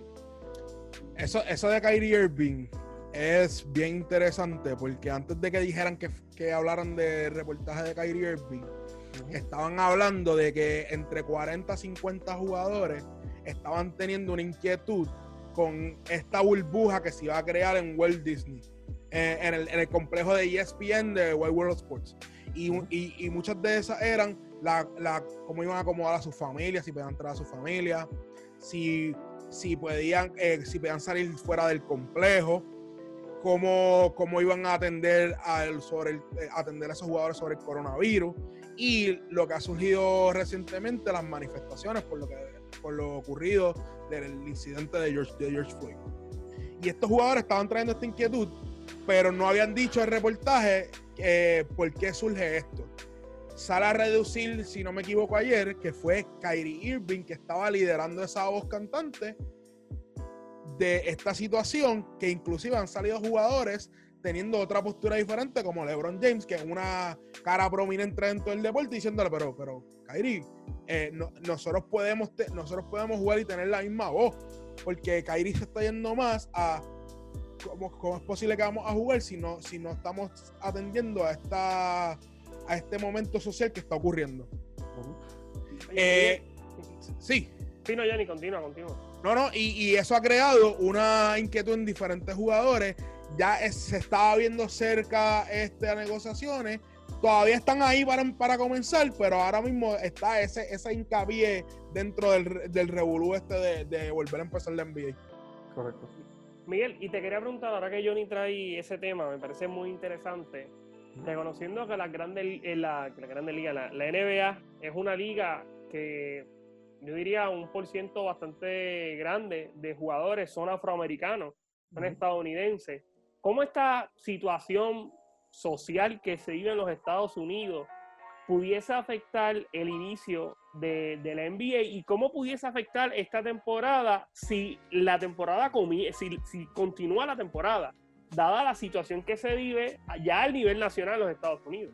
Eso, eso de Kyrie Irving es bien interesante porque antes de que dijeran que, que hablaran de reportaje de Kyrie Irving, estaban hablando de que entre 40 y 50 jugadores estaban teniendo una inquietud con esta burbuja que se iba a crear en Walt Disney, eh, en, el, complejo de ESPN de Wild World Sports. Y, muchas de esas eran la, la, cómo iban a acomodar a sus familias, si podían entrar a su familia, si, si, podían, eh, si podían salir fuera del complejo, cómo, cómo iban a atender, al, sobre eh, atender a esos jugadores sobre el coronavirus y lo que ha surgido recientemente, las manifestaciones por lo, que, por lo ocurrido del incidente de George, de George Floyd. Y estos jugadores estaban trayendo esta inquietud, pero no habían dicho el reportaje eh, por qué surge esto. Sale a reducir, si no me equivoco ayer, que fue Kyrie Irving que estaba liderando esa voz cantante de esta situación, que inclusive han salido jugadores teniendo otra postura diferente, como LeBron James, que es una cara prominente dentro del deporte, diciéndole, pero, pero, Kyrie, eh, nosotros, podemos nosotros podemos jugar y tener la misma voz, porque Kyrie se está yendo más a cómo, es posible que vamos a jugar si no, si no estamos atendiendo a esta a este momento social que está ocurriendo. Eh, sí. Sí, no, Jenny, continúa, continúa. No, no, y, y, eso ha creado una inquietud en diferentes jugadores. Ya se estaba viendo cerca este, negociaciones. Todavía están ahí para, para comenzar, pero ahora mismo está ese, ese hincapié dentro del, del revolú este de, de, volver a empezar la NBA. Correcto. Miguel, y te quería preguntar, ahora que Johnny trae ese tema, me parece muy interesante, reconociendo que la grande, eh, la, la grande liga, la, la NBA, es una liga que yo diría un por ciento bastante grande de jugadores son afroamericanos, son estadounidenses. ¿Cómo esta situación social que se vive en los Estados Unidos pudiese afectar el inicio de, la NBA y cómo pudiese afectar esta temporada si la temporada si, si continúa la temporada, dada la situación que se vive allá a nivel nacional en los Estados Unidos.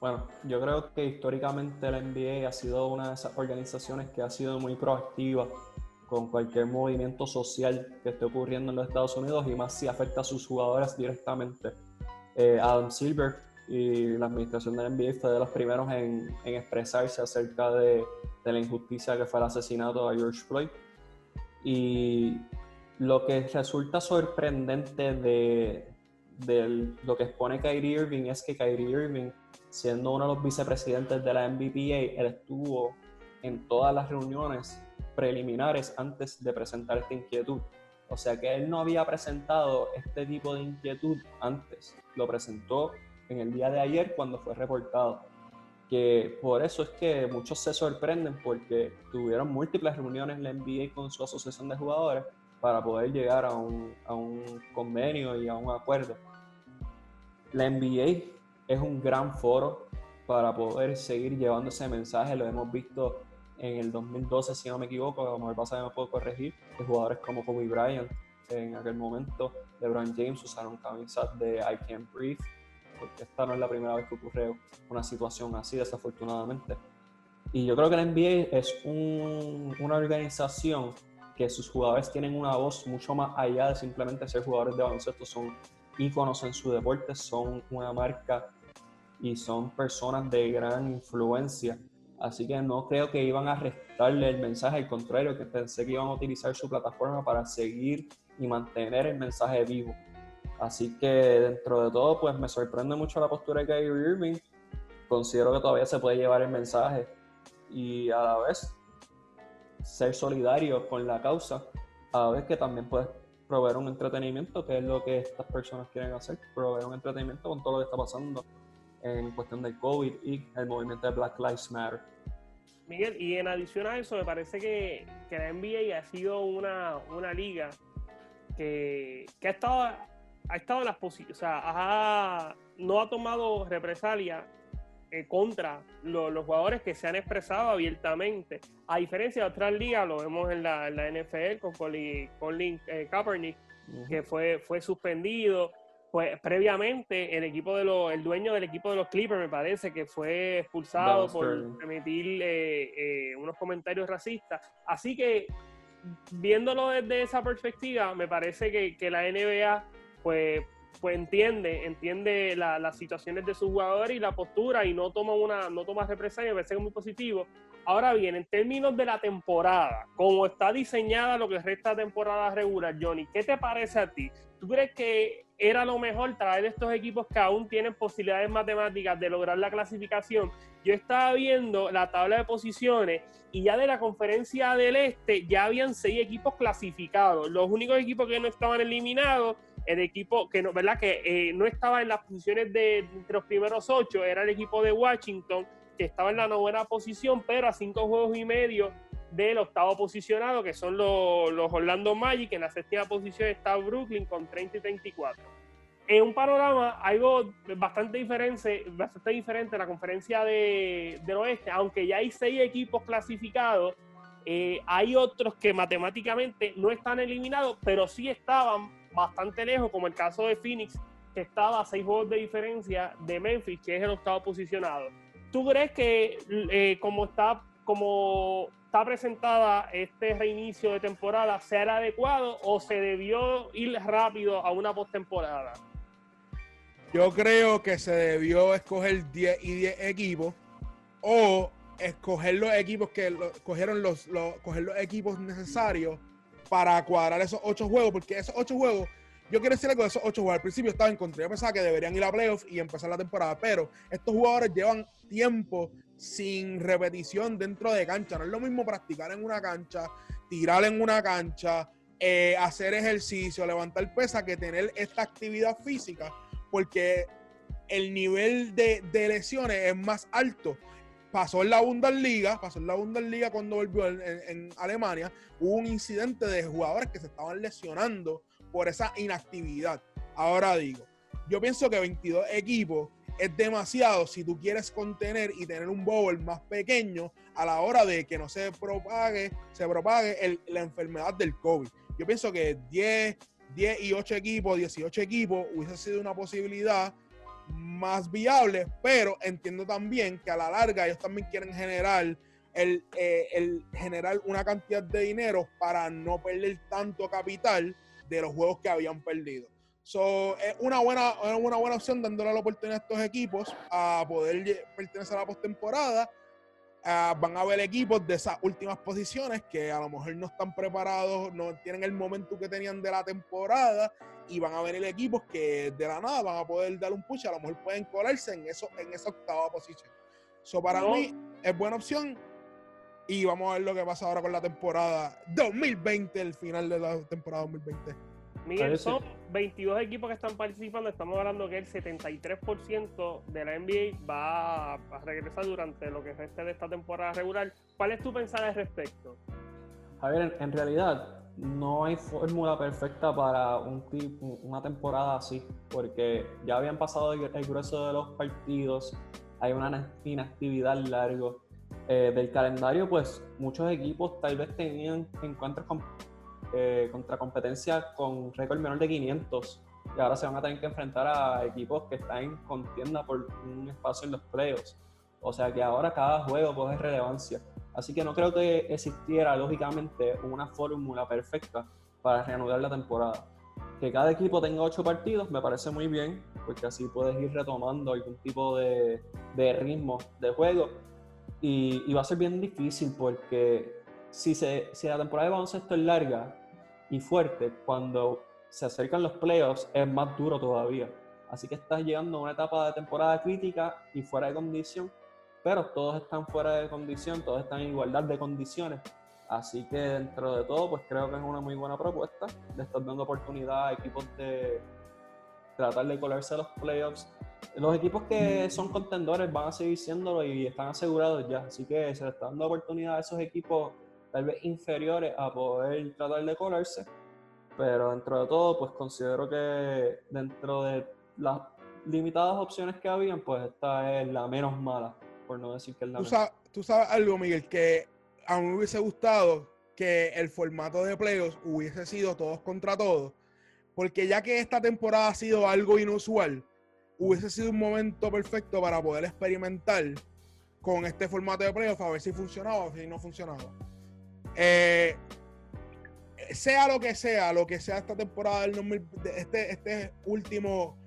Bueno, yo creo que históricamente la NBA ha sido una de esas organizaciones que ha sido muy proactiva con cualquier movimiento social que esté ocurriendo en los Estados Unidos y más si afecta a sus jugadores directamente. Eh, Adam Silver y la administración de la NBA fue de los primeros en, expresarse acerca de, de, la injusticia que fue el asesinato de George Floyd. Y lo que resulta sorprendente de, de lo que expone Kyrie Irving es que Kyrie Irving siendo uno de los vicepresidentes de la NBPA, él estuvo en todas las reuniones preliminares antes de presentar esta inquietud. O sea que él no había presentado este tipo de inquietud antes, lo presentó en el día de ayer cuando fue reportado. Que por eso es que muchos se sorprenden porque tuvieron múltiples reuniones en la NBA con su asociación de jugadores para poder llegar a un, a un convenio y a un acuerdo. La NBA es un gran foro para poder seguir llevando ese mensaje. Lo hemos visto en el 2012, si no me equivoco, a lo mejor pasa me puedo corregir, de jugadores como Kobe Bryant en aquel momento, LeBron James usaron camisas de I Can't Breathe, porque esta no es la primera vez que ocurre una situación así, desafortunadamente. Y yo creo que la NBA es una organización que sus jugadores tienen una voz mucho más allá de simplemente ser jugadores de baloncesto, son íconos en su deporte, son una marca y son personas de gran influencia. Así que no creo que iban a restarle el mensaje, al contrario, que pensé que iban a utilizar su plataforma para seguir y mantener el mensaje vivo. Así que dentro de todo, pues me sorprende mucho la postura de Kyrie Irving. Considero que todavía se puede llevar el mensaje y a la vez ser solidario con la causa, a la vez que también puedes proveer un entretenimiento, que es lo que estas personas quieren hacer, proveer un entretenimiento con todo lo que está pasando en cuestión del COVID y el movimiento de Black Lives Matter. Miguel, y en adición a eso, me parece que, que la NBA ha sido una, una liga que, que, ha estado ha estado en las posiciones, o sea, no ha tomado represalia eh, contra los jugadores que se han expresado abiertamente. A diferencia de otras ligas, lo vemos en la, en la NFL con Colin, eh, Kaepernick, que fue, fue suspendido pues previamente el equipo de los, el dueño del equipo de los Clippers me parece que fue expulsado por emitir eh, eh, unos comentarios racistas. Así que viéndolo desde esa perspectiva, me parece que, que la NBA pues, pues entiende, entiende las situaciones de sus jugadores y la postura y no toma una, no toma represalia, me parece que es muy positivo. Ahora bien, en términos de la temporada, como está diseñada lo que resta temporada regular, Johnny, ¿qué te parece a ti? ¿Tú crees que era lo mejor traer estos equipos que aún tienen posibilidades matemáticas de lograr la clasificación. Yo estaba viendo la tabla de posiciones y ya de la conferencia del este ya habían seis equipos clasificados. Los únicos equipos que no estaban eliminados, el equipo que no, ¿verdad? Que eh, no estaba en las posiciones de entre los primeros ocho, era el equipo de Washington, que estaba en la novena posición, pero a cinco juegos y medio del octavo posicionado, que son los, los Orlando Magic. En la séptima posición está Brooklyn con 30 y 34. En un panorama algo bastante diferente, bastante diferente la conferencia de, del oeste, aunque ya hay seis equipos clasificados, eh, hay otros que matemáticamente no están eliminados, pero sí estaban bastante lejos, como el caso de Phoenix, que estaba a seis juegos de diferencia de Memphis, que es el octavo posicionado. ¿Tú crees que eh, como está como está presentada este reinicio de temporada, sea el adecuado o se debió ir rápido a una postemporada? Yo creo que se debió escoger 10 y 10 equipos o escoger los equipos que cogieron los, los, coger los equipos necesarios para cuadrar esos 8 juegos, porque esos 8 juegos, yo quiero decirle que esos 8 juegos al principio estaba en contra. Yo pensaba que deberían ir a playoffs y empezar la temporada, pero estos jugadores llevan tiempo sin repetición dentro de cancha. No es lo mismo practicar en una cancha, tirar en una cancha, eh, hacer ejercicio, levantar pesa, que tener esta actividad física, porque el nivel de, lesiones es más alto. Pasó en la Bundesliga, pasó en la Bundesliga cuando volvió en, en Alemania, hubo un incidente de jugadores que se estaban lesionando por esa inactividad. Ahora digo, yo pienso que 22 equipos es demasiado si tú quieres contener y tener un bowl más pequeño a la hora de que no se propague, se propague la enfermedad del COVID. Yo pienso que 10, 10 y 8 equipos, 18 equipos hubiese sido una posibilidad más viable, pero entiendo también que a la larga ellos también quieren generar el, eh, el generar una cantidad de dinero para no perder tanto capital de los juegos que habían perdido. So, es una buena, una buena opción dándole la oportunidad a estos equipos a poder pertenecer a la postemporada. Uh, van a haber equipos de esas últimas posiciones que a lo mejor no están preparados, no tienen el momento que tenían de la temporada y van a venir equipos que de la nada van a poder dar un push, a lo mejor pueden colarse en, eso, en esa octava posición. So, para mí es buena opción y vamos a ver lo que pasa ahora con la temporada 2020, el final de la temporada 2020. Miguel, son 22 equipos que están participando. Estamos hablando que el 73% de la NBA va a regresar durante lo que resta de esta temporada regular. ¿Cuál es tu pensar al respecto? A ver, en realidad no hay fórmula perfecta para un tipo, una temporada así, porque ya habían pasado el, grueso de los partidos, hay una inactividad largo. Eh, del calendario, pues muchos equipos tal vez tenían encuentros con eh, contra competencia con récord menor de 500 y ahora se van a tener que enfrentar a equipos que están en contienda por un espacio en los playoffs. O sea que ahora cada juego coge relevancia. Así que no creo que existiera lógicamente una fórmula perfecta para reanudar la temporada. Que cada equipo tenga ocho partidos me parece muy bien, porque así puedes ir retomando algún tipo de, de ritmo de juego. Y, y, va a ser bien difícil porque si, se, si la temporada de baloncesto es larga, y fuerte, cuando se acercan los playoffs es más duro todavía. Así que estás llegando a una etapa de temporada crítica y fuera de condición, pero todos están fuera de condición, todos están en igualdad de condiciones. Así que dentro de todo, pues creo que es una muy buena propuesta. Le estás dando oportunidad a equipos de tratar de colarse a los playoffs. Los equipos que son contendores van a seguir siéndolo y están asegurados ya. Así que se le está dando oportunidad a esos equipos tal vez inferiores a poder tratar de colarse, pero dentro de todo, pues considero que dentro de las limitadas opciones que habían, pues esta es la menos mala, por no decir que es la ¿Tú sabes, tú sabes algo, Miguel, que a mí me hubiese gustado que el formato de playoffs hubiese sido todos contra todos, porque ya que esta temporada ha sido algo inusual, hubiese sido un momento perfecto para poder experimentar con este formato de playoffs a ver si funcionaba o si no funcionaba. Eh, sea lo que sea, lo que sea esta temporada del este, este último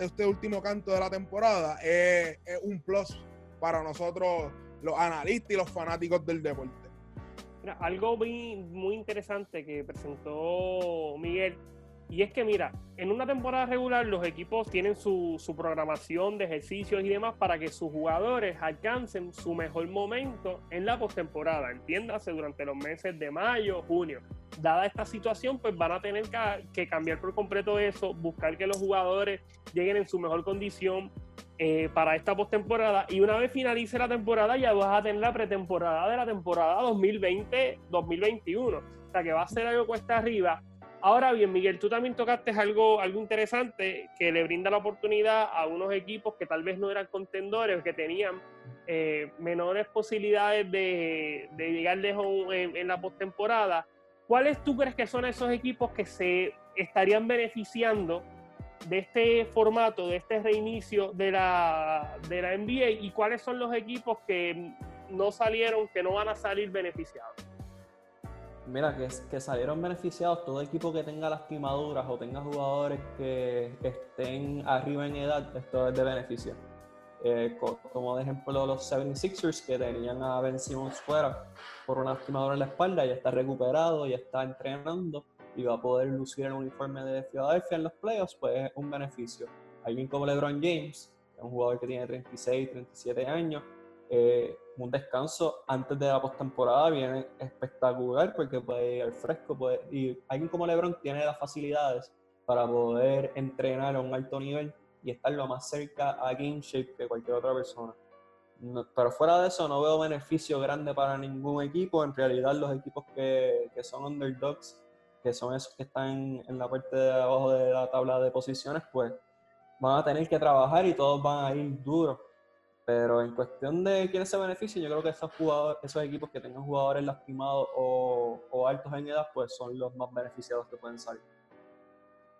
este último canto de la temporada es, un plus para nosotros los analistas y los fanáticos del deporte. algo muy, muy interesante que presentó Miguel Y es que, mira, en una temporada regular los equipos tienen su, programación de ejercicios y demás para que sus jugadores alcancen su mejor momento en la postemporada, entiéndase, durante los meses de mayo, junio. Dada esta situación, pues van a tener que cambiar por completo eso, buscar que los jugadores lleguen en su mejor condición eh, para esta postemporada. Y una vez finalice la temporada, ya vas a tener la pretemporada de la temporada 2020-2021. O sea que va a ser algo cuesta arriba Ahora bien, Miguel, tú también tocaste algo, algo interesante que le brinda la oportunidad a unos equipos que tal vez no eran contendores, que tenían eh, menores posibilidades de, llegar lejos en, en la postemporada. ¿Cuáles tú crees que son esos equipos que se estarían beneficiando de este formato, de este reinicio de la, de la NBA y cuáles son los equipos que no salieron, que no van a salir beneficiados? Mira, que, que salieron beneficiados todo equipo que tenga lastimaduras o tenga jugadores que estén arriba en edad, esto es de beneficio. Eh, como de ejemplo los 76ers que tenían a Ben Simmons fuera por una lastimadura en la espalda, ya está recuperado, ya está entrenando y va a poder lucir el uniforme de Philadelphia en los playoffs, pues es un beneficio. Alguien como LeBron James, un jugador que tiene 36, 37 años, eh, un descanso antes de la postemporada viene espectacular porque puede al fresco puede, y alguien como LeBron tiene las facilidades para poder entrenar a un alto nivel y estar lo más cerca a game shape que cualquier otra persona. pero fuera de eso no veo beneficio grande para ningún equipo. En realidad los equipos que, que son underdogs, que son esos que están en la parte de abajo de la tabla de posiciones, pues van a tener que trabajar y todos van a ir duros pero en cuestión de quiénes se benefician, yo creo que esos, jugadores, esos equipos que tengan jugadores lastimados o, o, altos en edad, pues son los más beneficiados que pueden salir.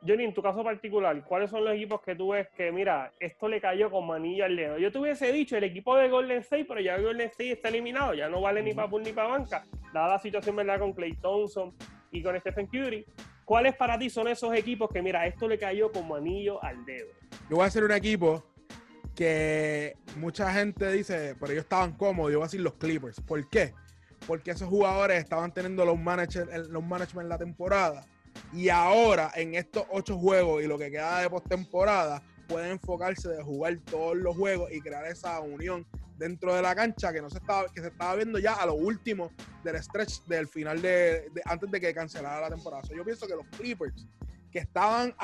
Johnny, en tu caso particular, ¿cuáles son los equipos que tú ves que, mira, esto le cayó con manilla al dedo? Yo te hubiese dicho el equipo de Golden State, pero ya Golden State está eliminado, ya no vale ni para pool ni para banca, dada la situación, ¿verdad?, con Clay Thompson y con Stephen Curry. ¿Cuáles para ti son esos equipos que, mira, esto le cayó como anillo al dedo? Yo voy a hacer un equipo que mucha gente dice, pero ellos estaban cómodos, yo voy a decir los Clippers. ¿Por qué? Porque esos jugadores estaban teniendo los, managers los management en la temporada y ahora en estos ocho juegos y lo que queda de postemporada pueden enfocarse de jugar todos los juegos y crear esa unión dentro de la cancha que no se estaba que se estaba viendo ya a lo último del stretch del final de, antes de que cancelara la temporada. yo pienso que los Clippers que estaban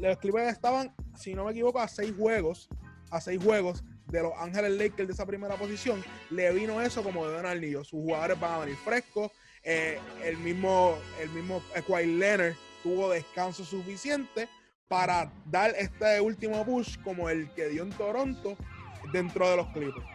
los Clippers estaban si no me equivoco a seis juegos a seis juegos de los Ángeles Lakers de esa primera posición, le vino eso como de un niño. Sus jugadores van a venir frescos. Eh, el mismo, el mismo Leonard tuvo descanso suficiente para dar este último push como el que dio en Toronto dentro de los Clippers.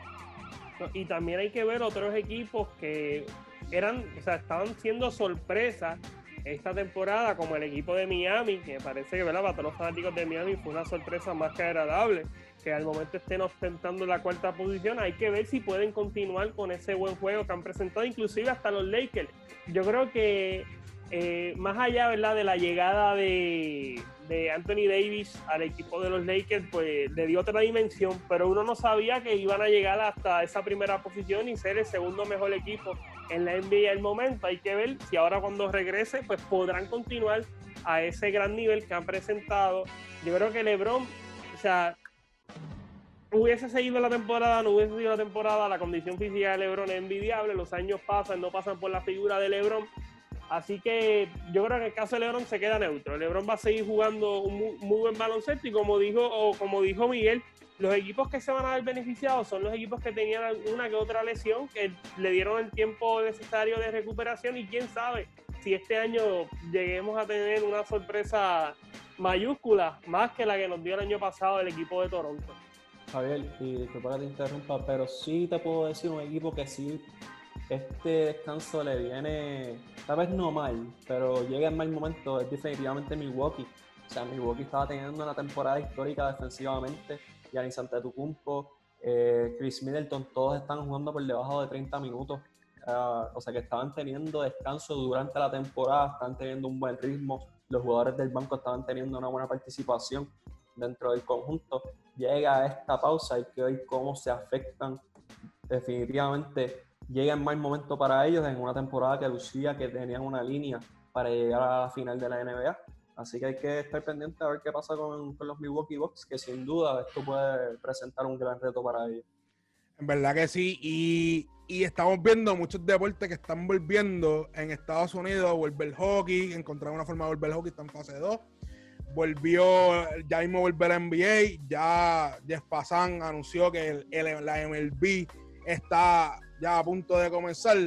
Y también hay que ver otros equipos que eran, o sea, estaban siendo sorpresas esta temporada, como el equipo de Miami, que parece que ¿verdad? para todos los fanáticos de Miami fue una sorpresa más que agradable que al momento estén ostentando la cuarta posición. Hay que ver si pueden continuar con ese buen juego que han presentado, inclusive hasta los Lakers. Yo creo que eh, más allá ¿verdad? de la llegada de, de, Anthony Davis al equipo de los Lakers, pues le dio otra dimensión, pero uno no sabía que iban a llegar hasta esa primera posición y ser el segundo mejor equipo en la NBA al momento. Hay que ver si ahora cuando regrese, pues podrán continuar a ese gran nivel que han presentado. Yo creo que LeBron, o sea, hubiese seguido la temporada, no hubiese seguido la temporada, la condición física de LeBron es envidiable, los años pasan, no pasan por la figura de LeBron. Así que yo creo que el caso de LeBron se queda neutro. LeBron va a seguir jugando un muy, buen baloncesto y como dijo, o como dijo Miguel, los equipos que se van a ver beneficiados son los equipos que tenían una que otra lesión, que le dieron el tiempo necesario de recuperación y quién sabe si este año lleguemos a tener una sorpresa mayúscula, más que la que nos dio el año pasado el equipo de Toronto. Javier, y disculpa que te interrumpa, pero sí te puedo decir un equipo que sí este descanso le viene, tal vez no mal, pero llega en mal momento, es definitivamente Milwaukee. O sea, Milwaukee estaba teniendo una temporada histórica defensivamente, Giannis Antetokounmpo, eh, Chris Middleton, todos están jugando por debajo de 30 minutos. Ah, o sea, que estaban teniendo descanso durante la temporada, estaban teniendo un buen ritmo, los jugadores del banco estaban teniendo una buena participación dentro del conjunto. Llega a esta pausa, y que ver cómo se afectan. Definitivamente llega en mal momento para ellos en una temporada que lucía que tenían una línea para llegar a la final de la NBA. Así que hay que estar pendiente a ver qué pasa con, con los Milwaukee Bucks, que sin duda esto puede presentar un gran reto para ellos. En verdad que sí, y, y, estamos viendo muchos deportes que están volviendo en Estados Unidos, vuelve el hockey, encontrar una forma de volver hockey, está en fase 2. Volvió, ya mismo volver la NBA, ya Jeff anunció que el, la MLB está ya a punto de comenzar.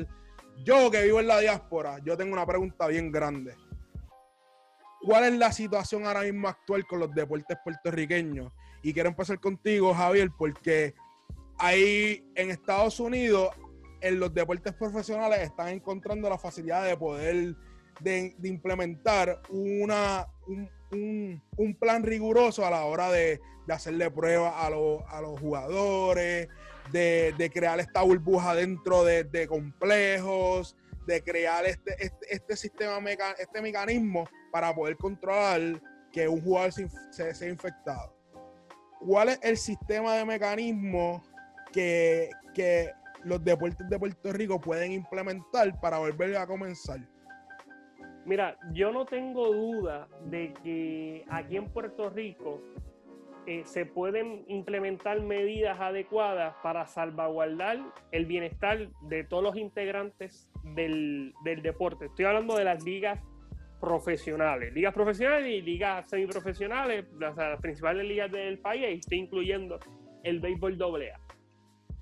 Yo que vivo en la diáspora, yo tengo una pregunta bien grande. ¿Cuál es la situación ahora mismo actual con los deportes puertorriqueños? Y quiero empezar contigo, Javier, porque ahí en Estados Unidos, en los deportes profesionales, están encontrando la facilidad de poder de, implementar una, un, plan riguroso a la hora de, hacerle pruebas a, a los jugadores, de, crear esta burbuja dentro de, complejos, de crear este, este, este sistema, este mecanismo para poder controlar que un jugador se, sea infectado. ¿Cuál es el sistema de mecanismo que, que los deportes de Puerto Rico pueden implementar para volver a comenzar? Mira, yo no tengo duda de que aquí en Puerto Rico eh, se pueden implementar medidas adecuadas para salvaguardar el bienestar de todos los integrantes del, del deporte. Estoy hablando de las ligas profesionales, ligas profesionales y ligas semiprofesionales, las, las principales ligas del país, y estoy incluyendo el béisbol doble A.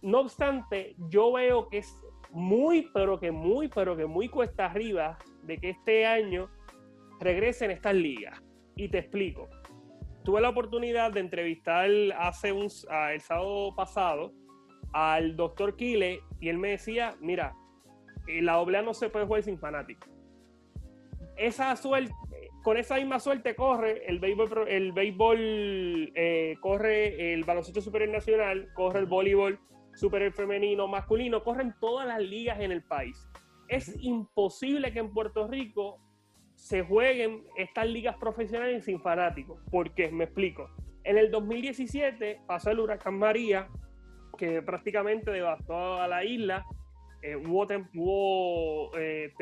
No obstante, yo veo que es muy, pero que muy, pero que muy cuesta arriba de que este año regresen estas ligas. Y te explico. Tuve la oportunidad de entrevistar hace un, el sábado pasado al doctor Kile y él me decía, mira, eh, la doble no se puede jugar sin fanáticos esa suerte, con esa misma suerte corre el béisbol, el béisbol eh, corre el baloncesto superior nacional, corre el voleibol superior femenino, masculino, corren todas las ligas en el país. Es imposible que en Puerto Rico se jueguen estas ligas profesionales sin fanáticos. ¿Por qué? Me explico. En el 2017 pasó el huracán María, que prácticamente devastó a la isla. Eh, hubo, hubo eh,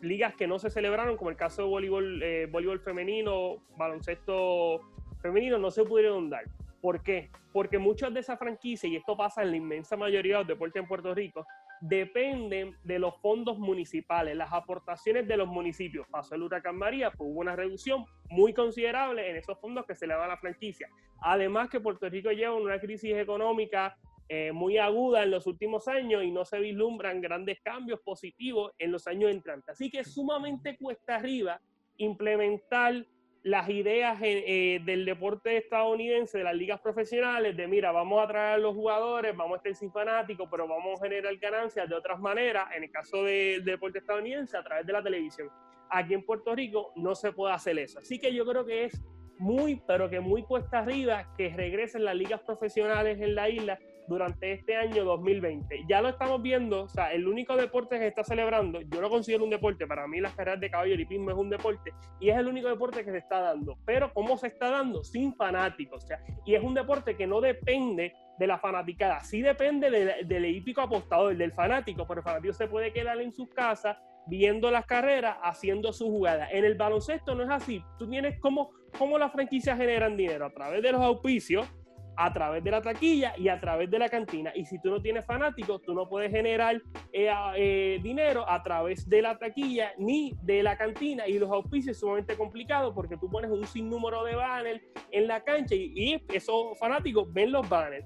ligas que no se celebraron, como el caso de voleibol, eh, voleibol femenino, baloncesto femenino, no se pudieron dar. ¿Por qué? Porque muchas de esas franquicias, y esto pasa en la inmensa mayoría de los deportes en Puerto Rico, dependen de los fondos municipales, las aportaciones de los municipios. Pasó el huracán María, pues hubo una reducción muy considerable en esos fondos que se le dan a la franquicia. Además que Puerto Rico lleva una crisis económica eh, muy aguda en los últimos años y no se vislumbran grandes cambios positivos en los años entrantes. Así que es sumamente cuesta arriba implementar las ideas eh, eh, del deporte estadounidense, de las ligas profesionales, de mira, vamos a traer a los jugadores, vamos a estar sin fanáticos, pero vamos a generar ganancias de otras maneras, en el caso del deporte estadounidense, a través de la televisión. Aquí en Puerto Rico no se puede hacer eso. Así que yo creo que es muy, pero que muy cuesta arriba que regresen las ligas profesionales en la isla durante este año 2020. Ya lo estamos viendo, o sea, el único deporte que se está celebrando, yo lo considero un deporte, para mí las carreras de caballo y pismo es un deporte, y es el único deporte que se está dando. Pero ¿cómo se está dando? Sin fanáticos, o sea, y es un deporte que no depende de la fanaticada, sí depende del hípico apostador, del fanático, pero el fanático se puede quedar en sus casas viendo las carreras, haciendo su jugada. En el baloncesto no es así. Tú tienes cómo, cómo las franquicias generan dinero a través de los auspicios, a través de la taquilla y a través de la cantina. Y si tú no tienes fanáticos, tú no puedes generar eh, eh, dinero a través de la taquilla ni de la cantina. Y los auspicios es sumamente complicado porque tú pones un sinnúmero de banners en la cancha y, esos fanáticos ven los banners.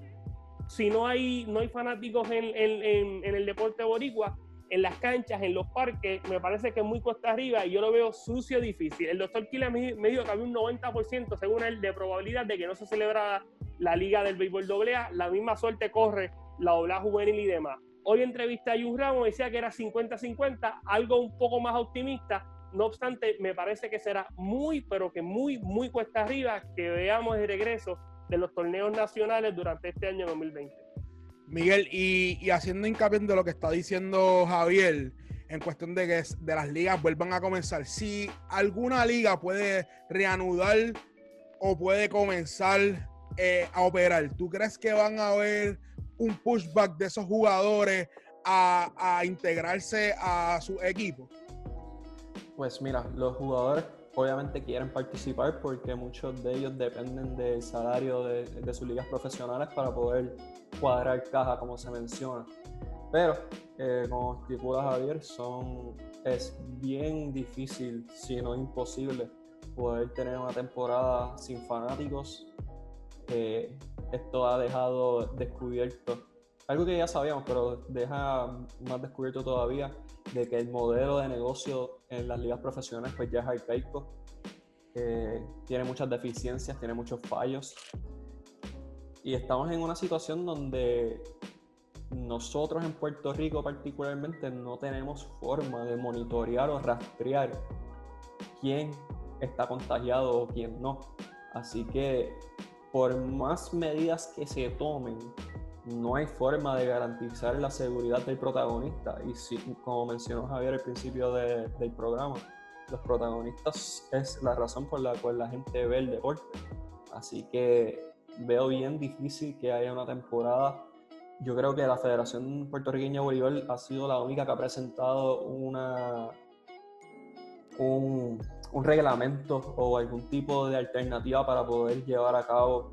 Si no hay, no hay fanáticos en, el deporte boricua, en las canchas, en los parques, me parece que es muy cuesta arriba y yo lo veo sucio, difícil. El doctor Kila me, dijo que había un 90%, según él, de probabilidad de que no se celebrara la liga del béisbol AA. La misma suerte corre la doble juvenil y demás. Hoy entrevisté a Jun Ramos, decía que era 50-50, algo un poco más optimista. No obstante, me parece que será muy, pero que muy, muy cuesta arriba que veamos el regreso de los torneos nacionales durante este año 2020. Miguel, y, haciendo hincapié en lo que está diciendo Javier, en cuestión de que de las ligas vuelvan a comenzar, si alguna liga puede reanudar o puede comenzar eh, a operar, ¿tú crees que van a haber un pushback de esos jugadores a, integrarse a su equipo? Pues mira, los jugadores obviamente quieren participar porque muchos de ellos dependen del salario de, de sus ligas profesionales para poder cuadrar caja, como se menciona. Pero, eh, como estipula Javier, son, es bien difícil, si no imposible, poder tener una temporada sin fanáticos. Eh, esto ha dejado descubierto algo que ya sabíamos, pero deja más descubierto todavía de que el modelo de negocio en las ligas profesionales pues ya es arcaico, eh, tiene muchas deficiencias, tiene muchos fallos y estamos en una situación donde nosotros en Puerto Rico particularmente no tenemos forma de monitorear o rastrear quién está contagiado o quién no. Así que por más medidas que se tomen, no hay forma de garantizar la seguridad del protagonista. Y si, como mencionó Javier al principio del programa, los protagonistas es la razón por la cual la gente ve el deporte. Así que veo bien difícil que haya una temporada yo creo que la Federación Puertorriqueña de Voleibol ha sido la única que ha presentado una, un, reglamento o algún tipo de alternativa para poder llevar a cabo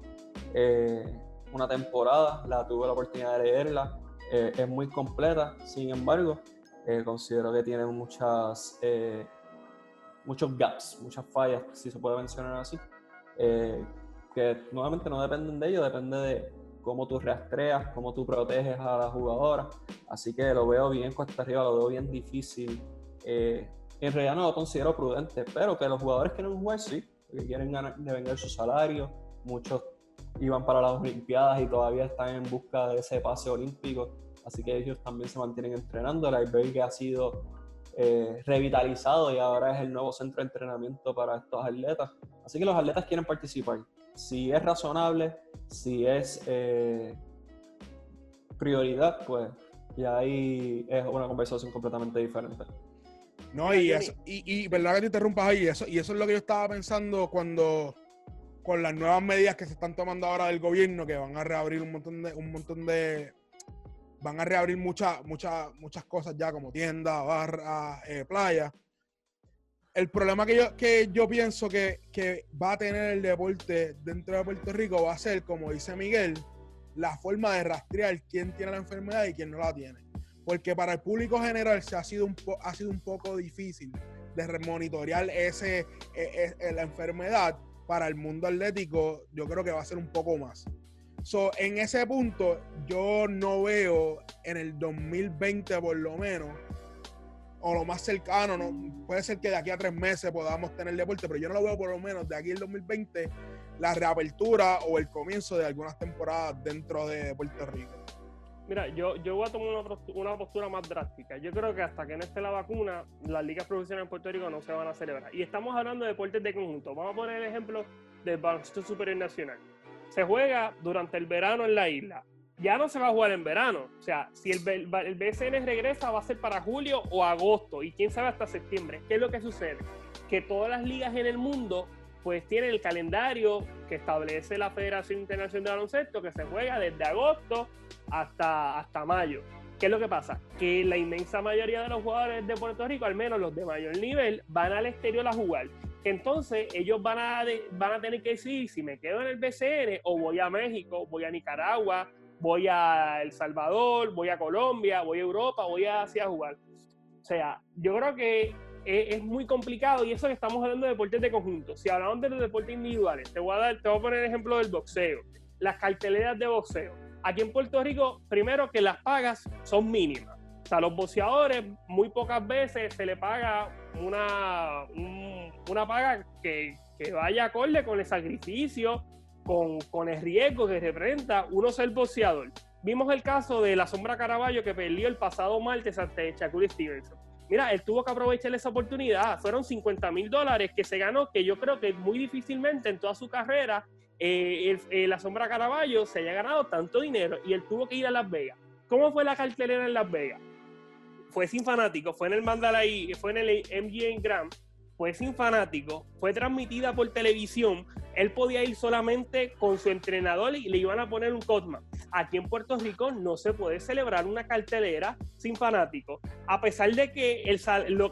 eh, una temporada. La tuve la oportunidad de leerla. Eh, es muy completa, sin embargo, eh, considero que tiene muchas, muchos gaps, muchas fallas, si se puede mencionar así, que nuevamente no dependen de ello, depende de cómo tú rastreas, cómo tú proteges a la jugadora. Así que lo veo bien cuesta arriba, lo veo bien difícil. En realidad no lo considero prudente, pero que los jugadores quieren jugar, sí, porque quieren ganar, vender su salario. Muchos iban para las Olimpiadas y todavía están en busca de ese pase olímpico. Así que ellos también se mantienen entrenando. El albergue ha sido eh, revitalizado y ahora es el nuevo centro de entrenamiento para estos atletas. Así que los atletas quieren participar si es razonable, si es eh, prioridad, pues ahí es una conversación completamente diferente. No, y, eso, y, verdad que te interrumpas ahí, eso, y eso es lo que yo estaba pensando cuando con las nuevas medidas que se están tomando ahora del gobierno, que van a reabrir un montón de, un montón de van a reabrir muchas, muchas, muchas cosas ya como tiendas, barras, eh, playas el problema que yo, que yo pienso que, va a tener el deporte dentro de Puerto Rico va a ser, como dice Miguel, la forma de rastrear quién tiene la enfermedad y quién no la tiene. Porque para el público general se ha sido un, ha sido un poco difícil de monitorear ese, e, e, la enfermedad. Para el mundo atlético, yo creo que va a ser un poco más. So, en ese punto, yo no veo en el 2020 por lo menos o lo más cercano, no, puede ser que de aquí a tres meses podamos tener deporte, pero yo no lo veo por lo menos de aquí al 2020 la reapertura o el comienzo de algunas temporadas dentro de Puerto Rico. Mira, yo, yo voy a tomar una, postura más drástica. Yo creo que hasta que no esté la vacuna, las ligas profesionales en Puerto Rico no se van a celebrar. Y estamos hablando de deportes de conjunto. Vamos a poner el ejemplo del baloncesto superior nacional. Se juega durante el verano en la isla ya no se va a jugar en verano. O sea, si el, el BCN regresa va a ser para julio o agosto y quién sabe hasta septiembre. ¿Qué es lo que sucede? Que todas las ligas en el mundo pues tienen el calendario que establece la Federación Internacional de Baloncesto que se juega desde agosto hasta, hasta mayo. ¿Qué es lo que pasa? Que la inmensa mayoría de los jugadores de Puerto Rico, al menos los de mayor nivel, van al exterior a jugar. Entonces ellos van a, van a tener que decidir si me quedo en el BCN o voy a México, voy a Nicaragua, voy a El Salvador, voy a Colombia, voy a Europa, voy a Asia a jugar. O sea, yo creo que es, muy complicado y eso que estamos hablando de deportes de conjunto. Si hablamos de los deportes individuales, te voy a dar, te voy a poner el ejemplo del boxeo, las carteleras de boxeo. Aquí en Puerto Rico, primero que las pagas son mínimas. O sea, los boxeadores muy pocas veces se le paga una, una paga que, que vaya acorde con el sacrificio con, el riesgo que representa uno ser boxeador. Vimos el caso de la sombra Caraballo que perdió el pasado martes ante Shakur Stevenson. Mira, él tuvo que aprovechar esa oportunidad. Fueron 50 mil dólares que se ganó, que yo creo que muy difícilmente en toda su carrera eh, eh, la sombra Caraballo se haya ganado tanto dinero y él tuvo que ir a Las Vegas. ¿Cómo fue la cartelera en Las Vegas? Fue sin fanáticos, fue en el Mandalay, fue en el MGM Grand fue sin fanático, fue transmitida por televisión, él podía ir solamente con su entrenador y le iban a poner un cosma. Aquí en Puerto Rico no se puede celebrar una cartelera sin fanáticos. A pesar de que el,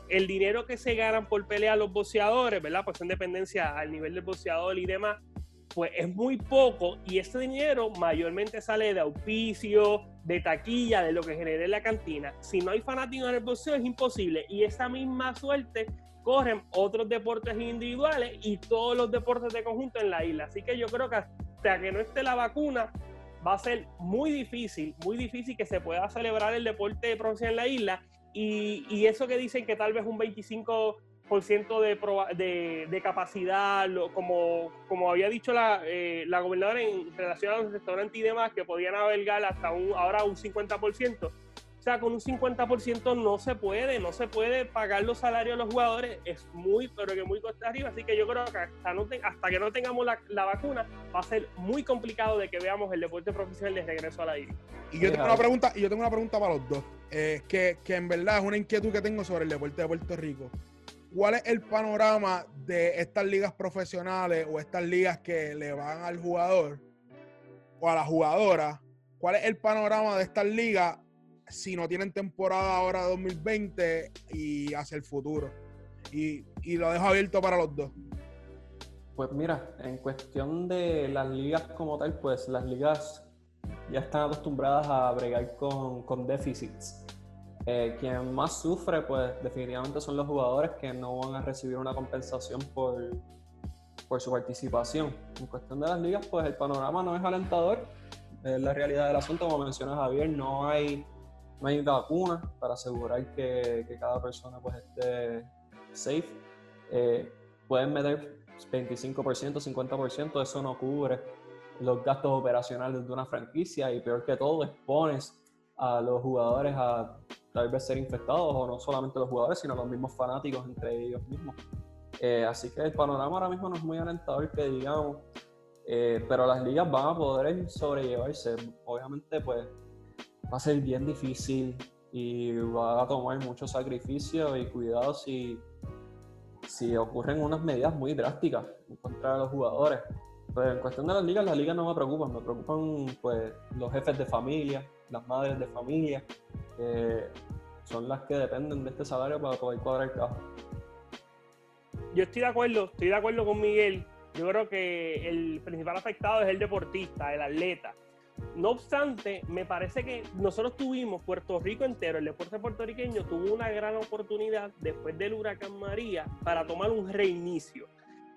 el dinero que se ganan por pelear los boxeadores, ¿verdad? Pues en dependencia al nivel del boxeador y demás, pues es muy poco y ese dinero mayormente sale de auspicio, de taquilla, de lo que genere la cantina. Si no hay fanáticos en el boxeo es imposible y esa misma suerte corren otros deportes individuales y todos los deportes de conjunto en la isla. Así que yo creo que hasta que no esté la vacuna va a ser muy difícil, muy difícil que se pueda celebrar el deporte profesional en la isla y, y eso que dicen que tal vez un 25 de, de, de capacidad, como, como había dicho la, eh, la gobernadora en relación a los restaurantes y demás, que podían albergar hasta un, ahora un 50%. Con un 50% no se puede, no se puede pagar los salarios a los jugadores, es muy, pero que muy costa arriba. Así que yo creo que hasta, no hasta que no tengamos la, la, vacuna, va a ser muy complicado de que veamos el deporte profesional de regreso a la isla. Y yo tengo una pregunta, y yo tengo una pregunta para los dos, eh, que, que en verdad es una inquietud que tengo sobre el deporte de Puerto Rico. ¿cuál es el panorama de estas ligas profesionales o estas ligas que le van al jugador o a la jugadora? ¿Cuál es el panorama de estas ligas si no tienen temporada ahora 2020 y hacia el futuro? Y, y lo dejo abierto para los dos. Pues mira, en cuestión de las ligas como tal, pues las ligas ya están acostumbradas a bregar con, con déficits. Eh, quien más sufre, pues definitivamente son los jugadores que no van a recibir una compensación por, por su participación. En cuestión de las ligas, pues el panorama no es alentador. Es la realidad del asunto, como menciona Javier, no hay, no hay vacuna para asegurar que, que cada persona pues esté safe. Eh, pueden meter 25%, 50%, eso no cubre los gastos operacionales de una franquicia y peor que todo, expones a los jugadores a tal vez ser infectados, o no solamente los jugadores, sino los mismos fanáticos entre ellos mismos. Eh, así que el panorama ahora mismo no es muy alentador que digamos, eh, pero las ligas van a poder sobrellevarse. Obviamente, pues va a ser bien difícil y va a tomar mucho sacrificio y cuidado si, si ocurren unas medidas muy drásticas contra los jugadores. Pero en cuestión de las ligas, las ligas no me preocupan, me preocupan pues los jefes de familia, las madres de familia, que son las que dependen de este salario para poder cuadrar el cajo. Yo estoy de acuerdo, estoy de acuerdo con Miguel. Yo creo que el principal afectado es el deportista, el atleta. No obstante, me parece que nosotros tuvimos, Puerto Rico entero, el deporte puertorriqueño tuvo una gran oportunidad después del huracán María para tomar un reinicio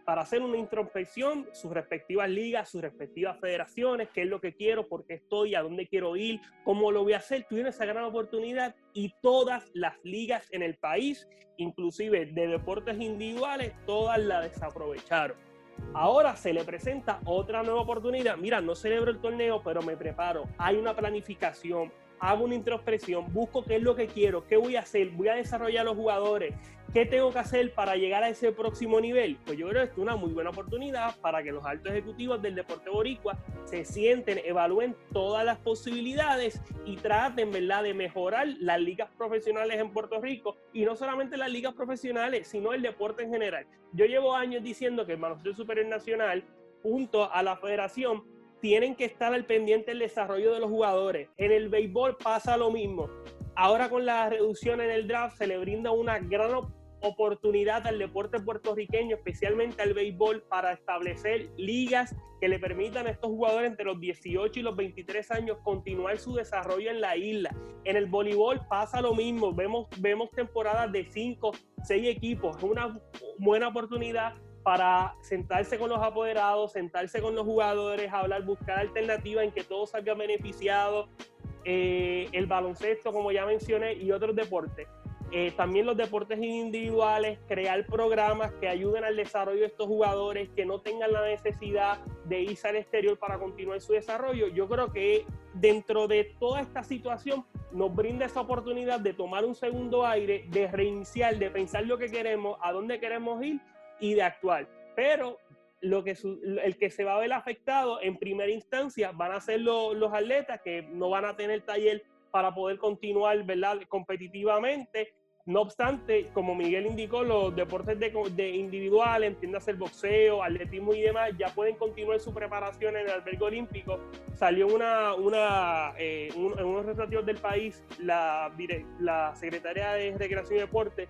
para hacer una introspección, sus respectivas ligas, sus respectivas federaciones, qué es lo que quiero, por qué estoy, a dónde quiero ir, cómo lo voy a hacer. Tuvieron esa gran oportunidad y todas las ligas en el país, inclusive de deportes individuales, todas la desaprovecharon. Ahora se le presenta otra nueva oportunidad. Mira, no celebro el torneo, pero me preparo. Hay una planificación, hago una introspección, busco qué es lo que quiero, qué voy a hacer, voy a desarrollar los jugadores, qué tengo que hacer para llegar a ese próximo nivel. Pues yo creo que es una muy buena oportunidad para que los altos ejecutivos del deporte boricua se sienten, evalúen todas las posibilidades y traten, ¿verdad?, de mejorar las ligas profesionales en Puerto Rico y no solamente las ligas profesionales, sino el deporte en general. Yo llevo años diciendo que el Baloncesto Superior Nacional, junto a la federación, tienen que estar al pendiente del desarrollo de los jugadores. En el béisbol pasa lo mismo. Ahora con la reducción en el draft se le brinda una gran oportunidad al deporte puertorriqueño, especialmente al béisbol, para establecer ligas que le permitan a estos jugadores entre los 18 y los 23 años continuar su desarrollo en la isla. En el voleibol pasa lo mismo, vemos, temporadas de 5, 6 equipos, es una buena oportunidad para sentarse con los apoderados, sentarse con los jugadores, hablar, buscar alternativas en que todos salgan beneficiados, eh, el baloncesto, como ya mencioné, y otros deportes. Eh, también los deportes individuales, crear programas que ayuden al desarrollo de estos jugadores, que no tengan la necesidad de irse al exterior para continuar su desarrollo. Yo creo que dentro de toda esta situación nos brinda esa oportunidad de tomar un segundo aire, de reiniciar, de pensar lo que queremos, a dónde queremos ir y de actuar. Pero lo que el que se va a ver afectado en primera instancia van a ser los atletas que no van a tener taller para poder continuar ¿verdad? competitivamente No obstante, como Miguel indicó, los deportes de, de individual, entiéndase el boxeo, atletismo y demás, ya pueden continuar su preparación en el albergue olímpico. Salió una, una, eh, en unos retratos del país, la, la secretaria de Recreación y Deporte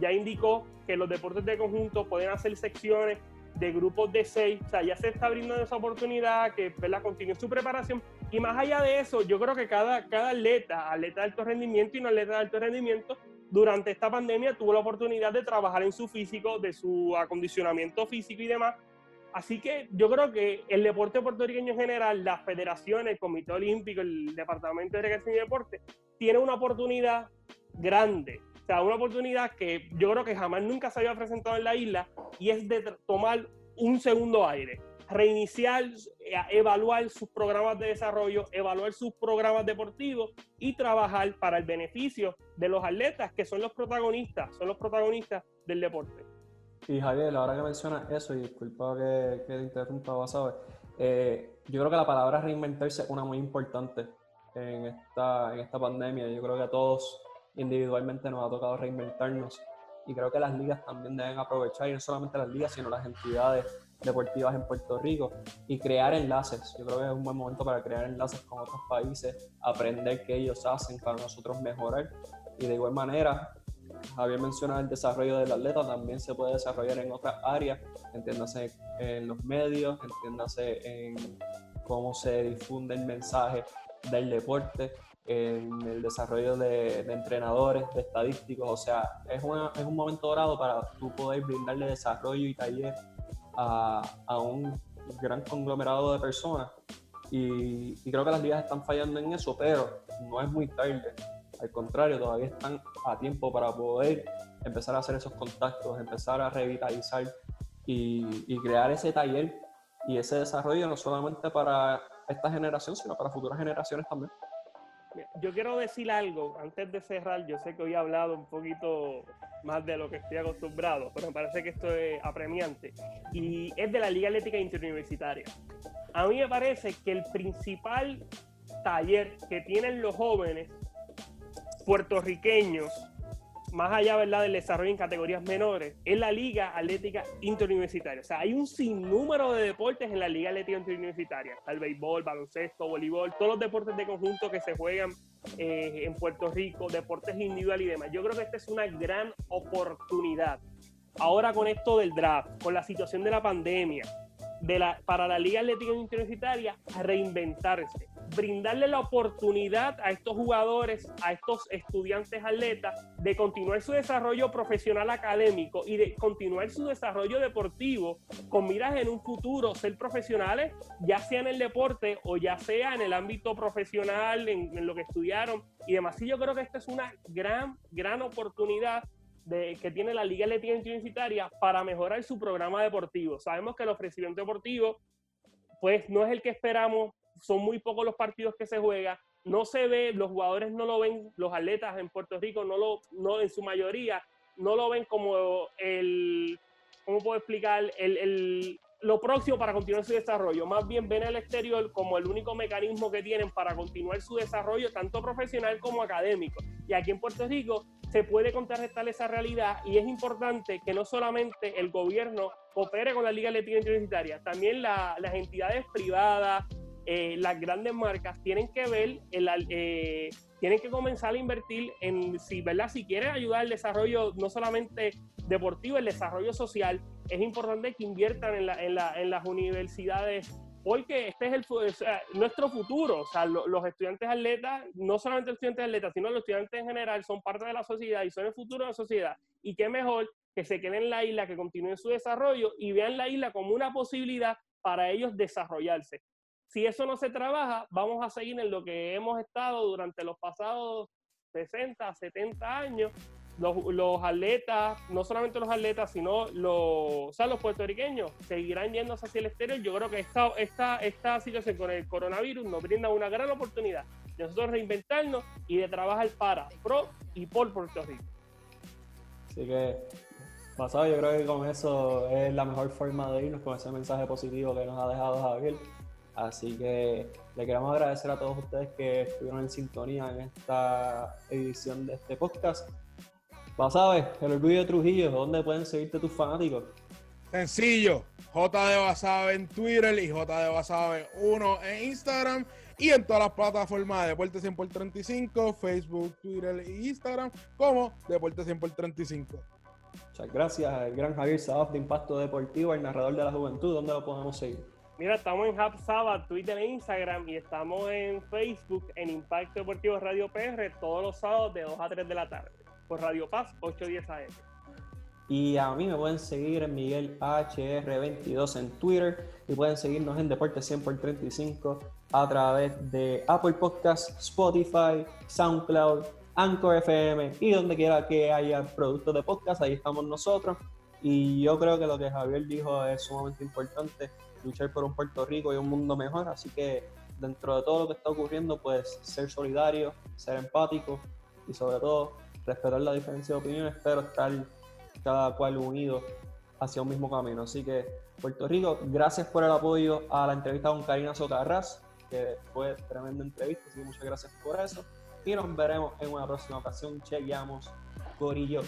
ya indicó que los deportes de conjunto pueden hacer secciones de grupos de seis, o sea, ya se está abriendo esa oportunidad que la continúe su preparación. Y más allá de eso, yo creo que cada, cada atleta, atleta de alto rendimiento y no atleta de alto rendimiento, durante esta pandemia tuvo la oportunidad de trabajar en su físico, de su acondicionamiento físico y demás. Así que yo creo que el deporte puertorriqueño en general, las federaciones, el Comité Olímpico, el Departamento de Recreación y Deporte, tiene una oportunidad grande, o sea, una oportunidad que yo creo que jamás nunca se había presentado en la isla y es de tomar un segundo aire reiniciar, eh, evaluar sus programas de desarrollo, evaluar sus programas deportivos y trabajar para el beneficio de los atletas que son los protagonistas, son los protagonistas del deporte. Y Javier, ahora que mencionas eso, y disculpa que, te interrumpa, ¿sabes? Eh, yo creo que la palabra reinventarse es una muy importante en esta, en esta pandemia. Yo creo que a todos individualmente nos ha tocado reinventarnos y creo que las ligas también deben aprovechar, y no solamente las ligas, sino las entidades deportivas en Puerto Rico y crear enlaces. Yo creo que es un buen momento para crear enlaces con otros países, aprender qué ellos hacen para nosotros mejorar. Y de igual manera, Javier mencionado el desarrollo del atleta, también se puede desarrollar en otras áreas, entiéndase en los medios, entiéndase en cómo se difunde el mensaje del deporte, en el desarrollo de, entrenadores, de estadísticos, o sea, es, es un momento dorado para tú poder brindarle desarrollo y taller a, a un gran conglomerado de personas y, creo que las ligas están fallando en eso, pero no es muy tarde. Al contrario, todavía están a tiempo para poder empezar a hacer esos contactos, empezar a revitalizar y, y crear ese taller y ese desarrollo no solamente para esta generación, sino para futuras generaciones también. Yo quiero decir algo antes de cerrar. Yo sé que hoy he hablado un poquito más de lo que estoy acostumbrado, pero me parece que esto es apremiante. Y es de la Liga Atlética Interuniversitaria. A mí me parece que el principal taller que tienen los jóvenes puertorriqueños más allá ¿verdad? del desarrollo en categorías menores, es la Liga Atlética Interuniversitaria. O sea, hay un sinnúmero de deportes en la Liga Atlética Interuniversitaria. Está el béisbol, baloncesto, voleibol, todos los deportes de conjunto que se juegan eh, en Puerto Rico, deportes individuales y demás. Yo creo que esta es una gran oportunidad. Ahora con esto del draft, con la situación de la pandemia, de la, para la Liga Atlética Universitaria, reinventarse brindarle la oportunidad a estos jugadores, a estos estudiantes atletas, de continuar su desarrollo profesional académico y de continuar su desarrollo deportivo con miras en un futuro ser profesionales, ya sea en el deporte o ya sea en el ámbito profesional, en, lo que estudiaron y demás. Y yo creo que esta es una gran, gran oportunidad de, que tiene la Liga Atlética Universitaria para mejorar su programa deportivo. Sabemos que el ofrecimiento deportivo pues no es el que esperamos son muy pocos los partidos que se juegan, no se ve, los jugadores no lo ven, los atletas en Puerto Rico no lo, no en su mayoría, no lo ven como el, ¿cómo puedo explicar? El, lo próximo para continuar su desarrollo. Más bien ven el exterior como el único mecanismo que tienen para continuar su desarrollo, tanto profesional como académico. Y aquí en Puerto Rico se puede contrarrestar esa realidad y es importante que no solamente el gobierno coopere con la Liga Atlética Universitaria, también las entidades privadas, eh, las grandes marcas tienen que ver, el, eh, tienen que comenzar a invertir en, si, ¿verdad? si quieren ayudar al desarrollo no solamente deportivo, el desarrollo social, es importante que inviertan en, la, en, la, en las universidades porque este es el, nuestro futuro. O sea, los estudiantes atletas, no solamente los estudiantes atletas, sino los estudiantes en general, son parte de la sociedad y son el futuro de la sociedad. Y qué mejor que se queden en la isla, que continúen su desarrollo y vean la isla como una posibilidad para ellos desarrollarse. Si eso no se trabaja, vamos a seguir en lo que hemos estado durante los pasados 60, 70 años. Los, atletas, no solamente los atletas, sino los, los puertorriqueños seguirán yendo hacia el exterior. Yo creo que esta, esta, esta situación con el coronavirus nos brinda una gran oportunidad de nosotros reinventarnos y de trabajar para, pro y por Puerto Rico. Así que, pasado, yo creo que con eso es la mejor forma de irnos, con ese mensaje positivo que nos ha dejado Javier. Así que le queremos agradecer a todos ustedes que estuvieron en sintonía en esta edición de este podcast. Basabe, el orgullo de Trujillo, ¿dónde pueden seguirte tus fanáticos? Sencillo, J de Basabe en Twitter y J de Basabe 1 en Instagram y en todas las plataformas de Deporte 100 por 35, Facebook, Twitter e Instagram como Deporte 100 por 35. Muchas gracias al gran Javier Sabaf de Impacto Deportivo, el narrador de la juventud. ¿Dónde lo podemos seguir? Mira, estamos en Hub Sabbath, Twitter e Instagram y estamos en Facebook en Impacto Deportivo Radio PR todos los sábados de 2 a 3 de la tarde por Radio Paz 810 AM. Y a mí me pueden seguir en Miguel HR22 en Twitter y pueden seguirnos en Deporte 100 por 35 a través de Apple Podcasts, Spotify, SoundCloud, Anchor FM y donde quiera que haya productos de podcast, ahí estamos nosotros. Y yo creo que lo que Javier dijo es sumamente importante, luchar por un Puerto Rico y un mundo mejor. Así que dentro de todo lo que está ocurriendo, pues ser solidario, ser empático y sobre todo respetar la diferencia de opiniones, pero estar cada cual unido hacia un mismo camino. Así que Puerto Rico, gracias por el apoyo a la entrevista con Karina Socarras, que fue tremenda entrevista, así que muchas gracias por eso y nos veremos en una próxima ocasión. Chequeamos, Corillo.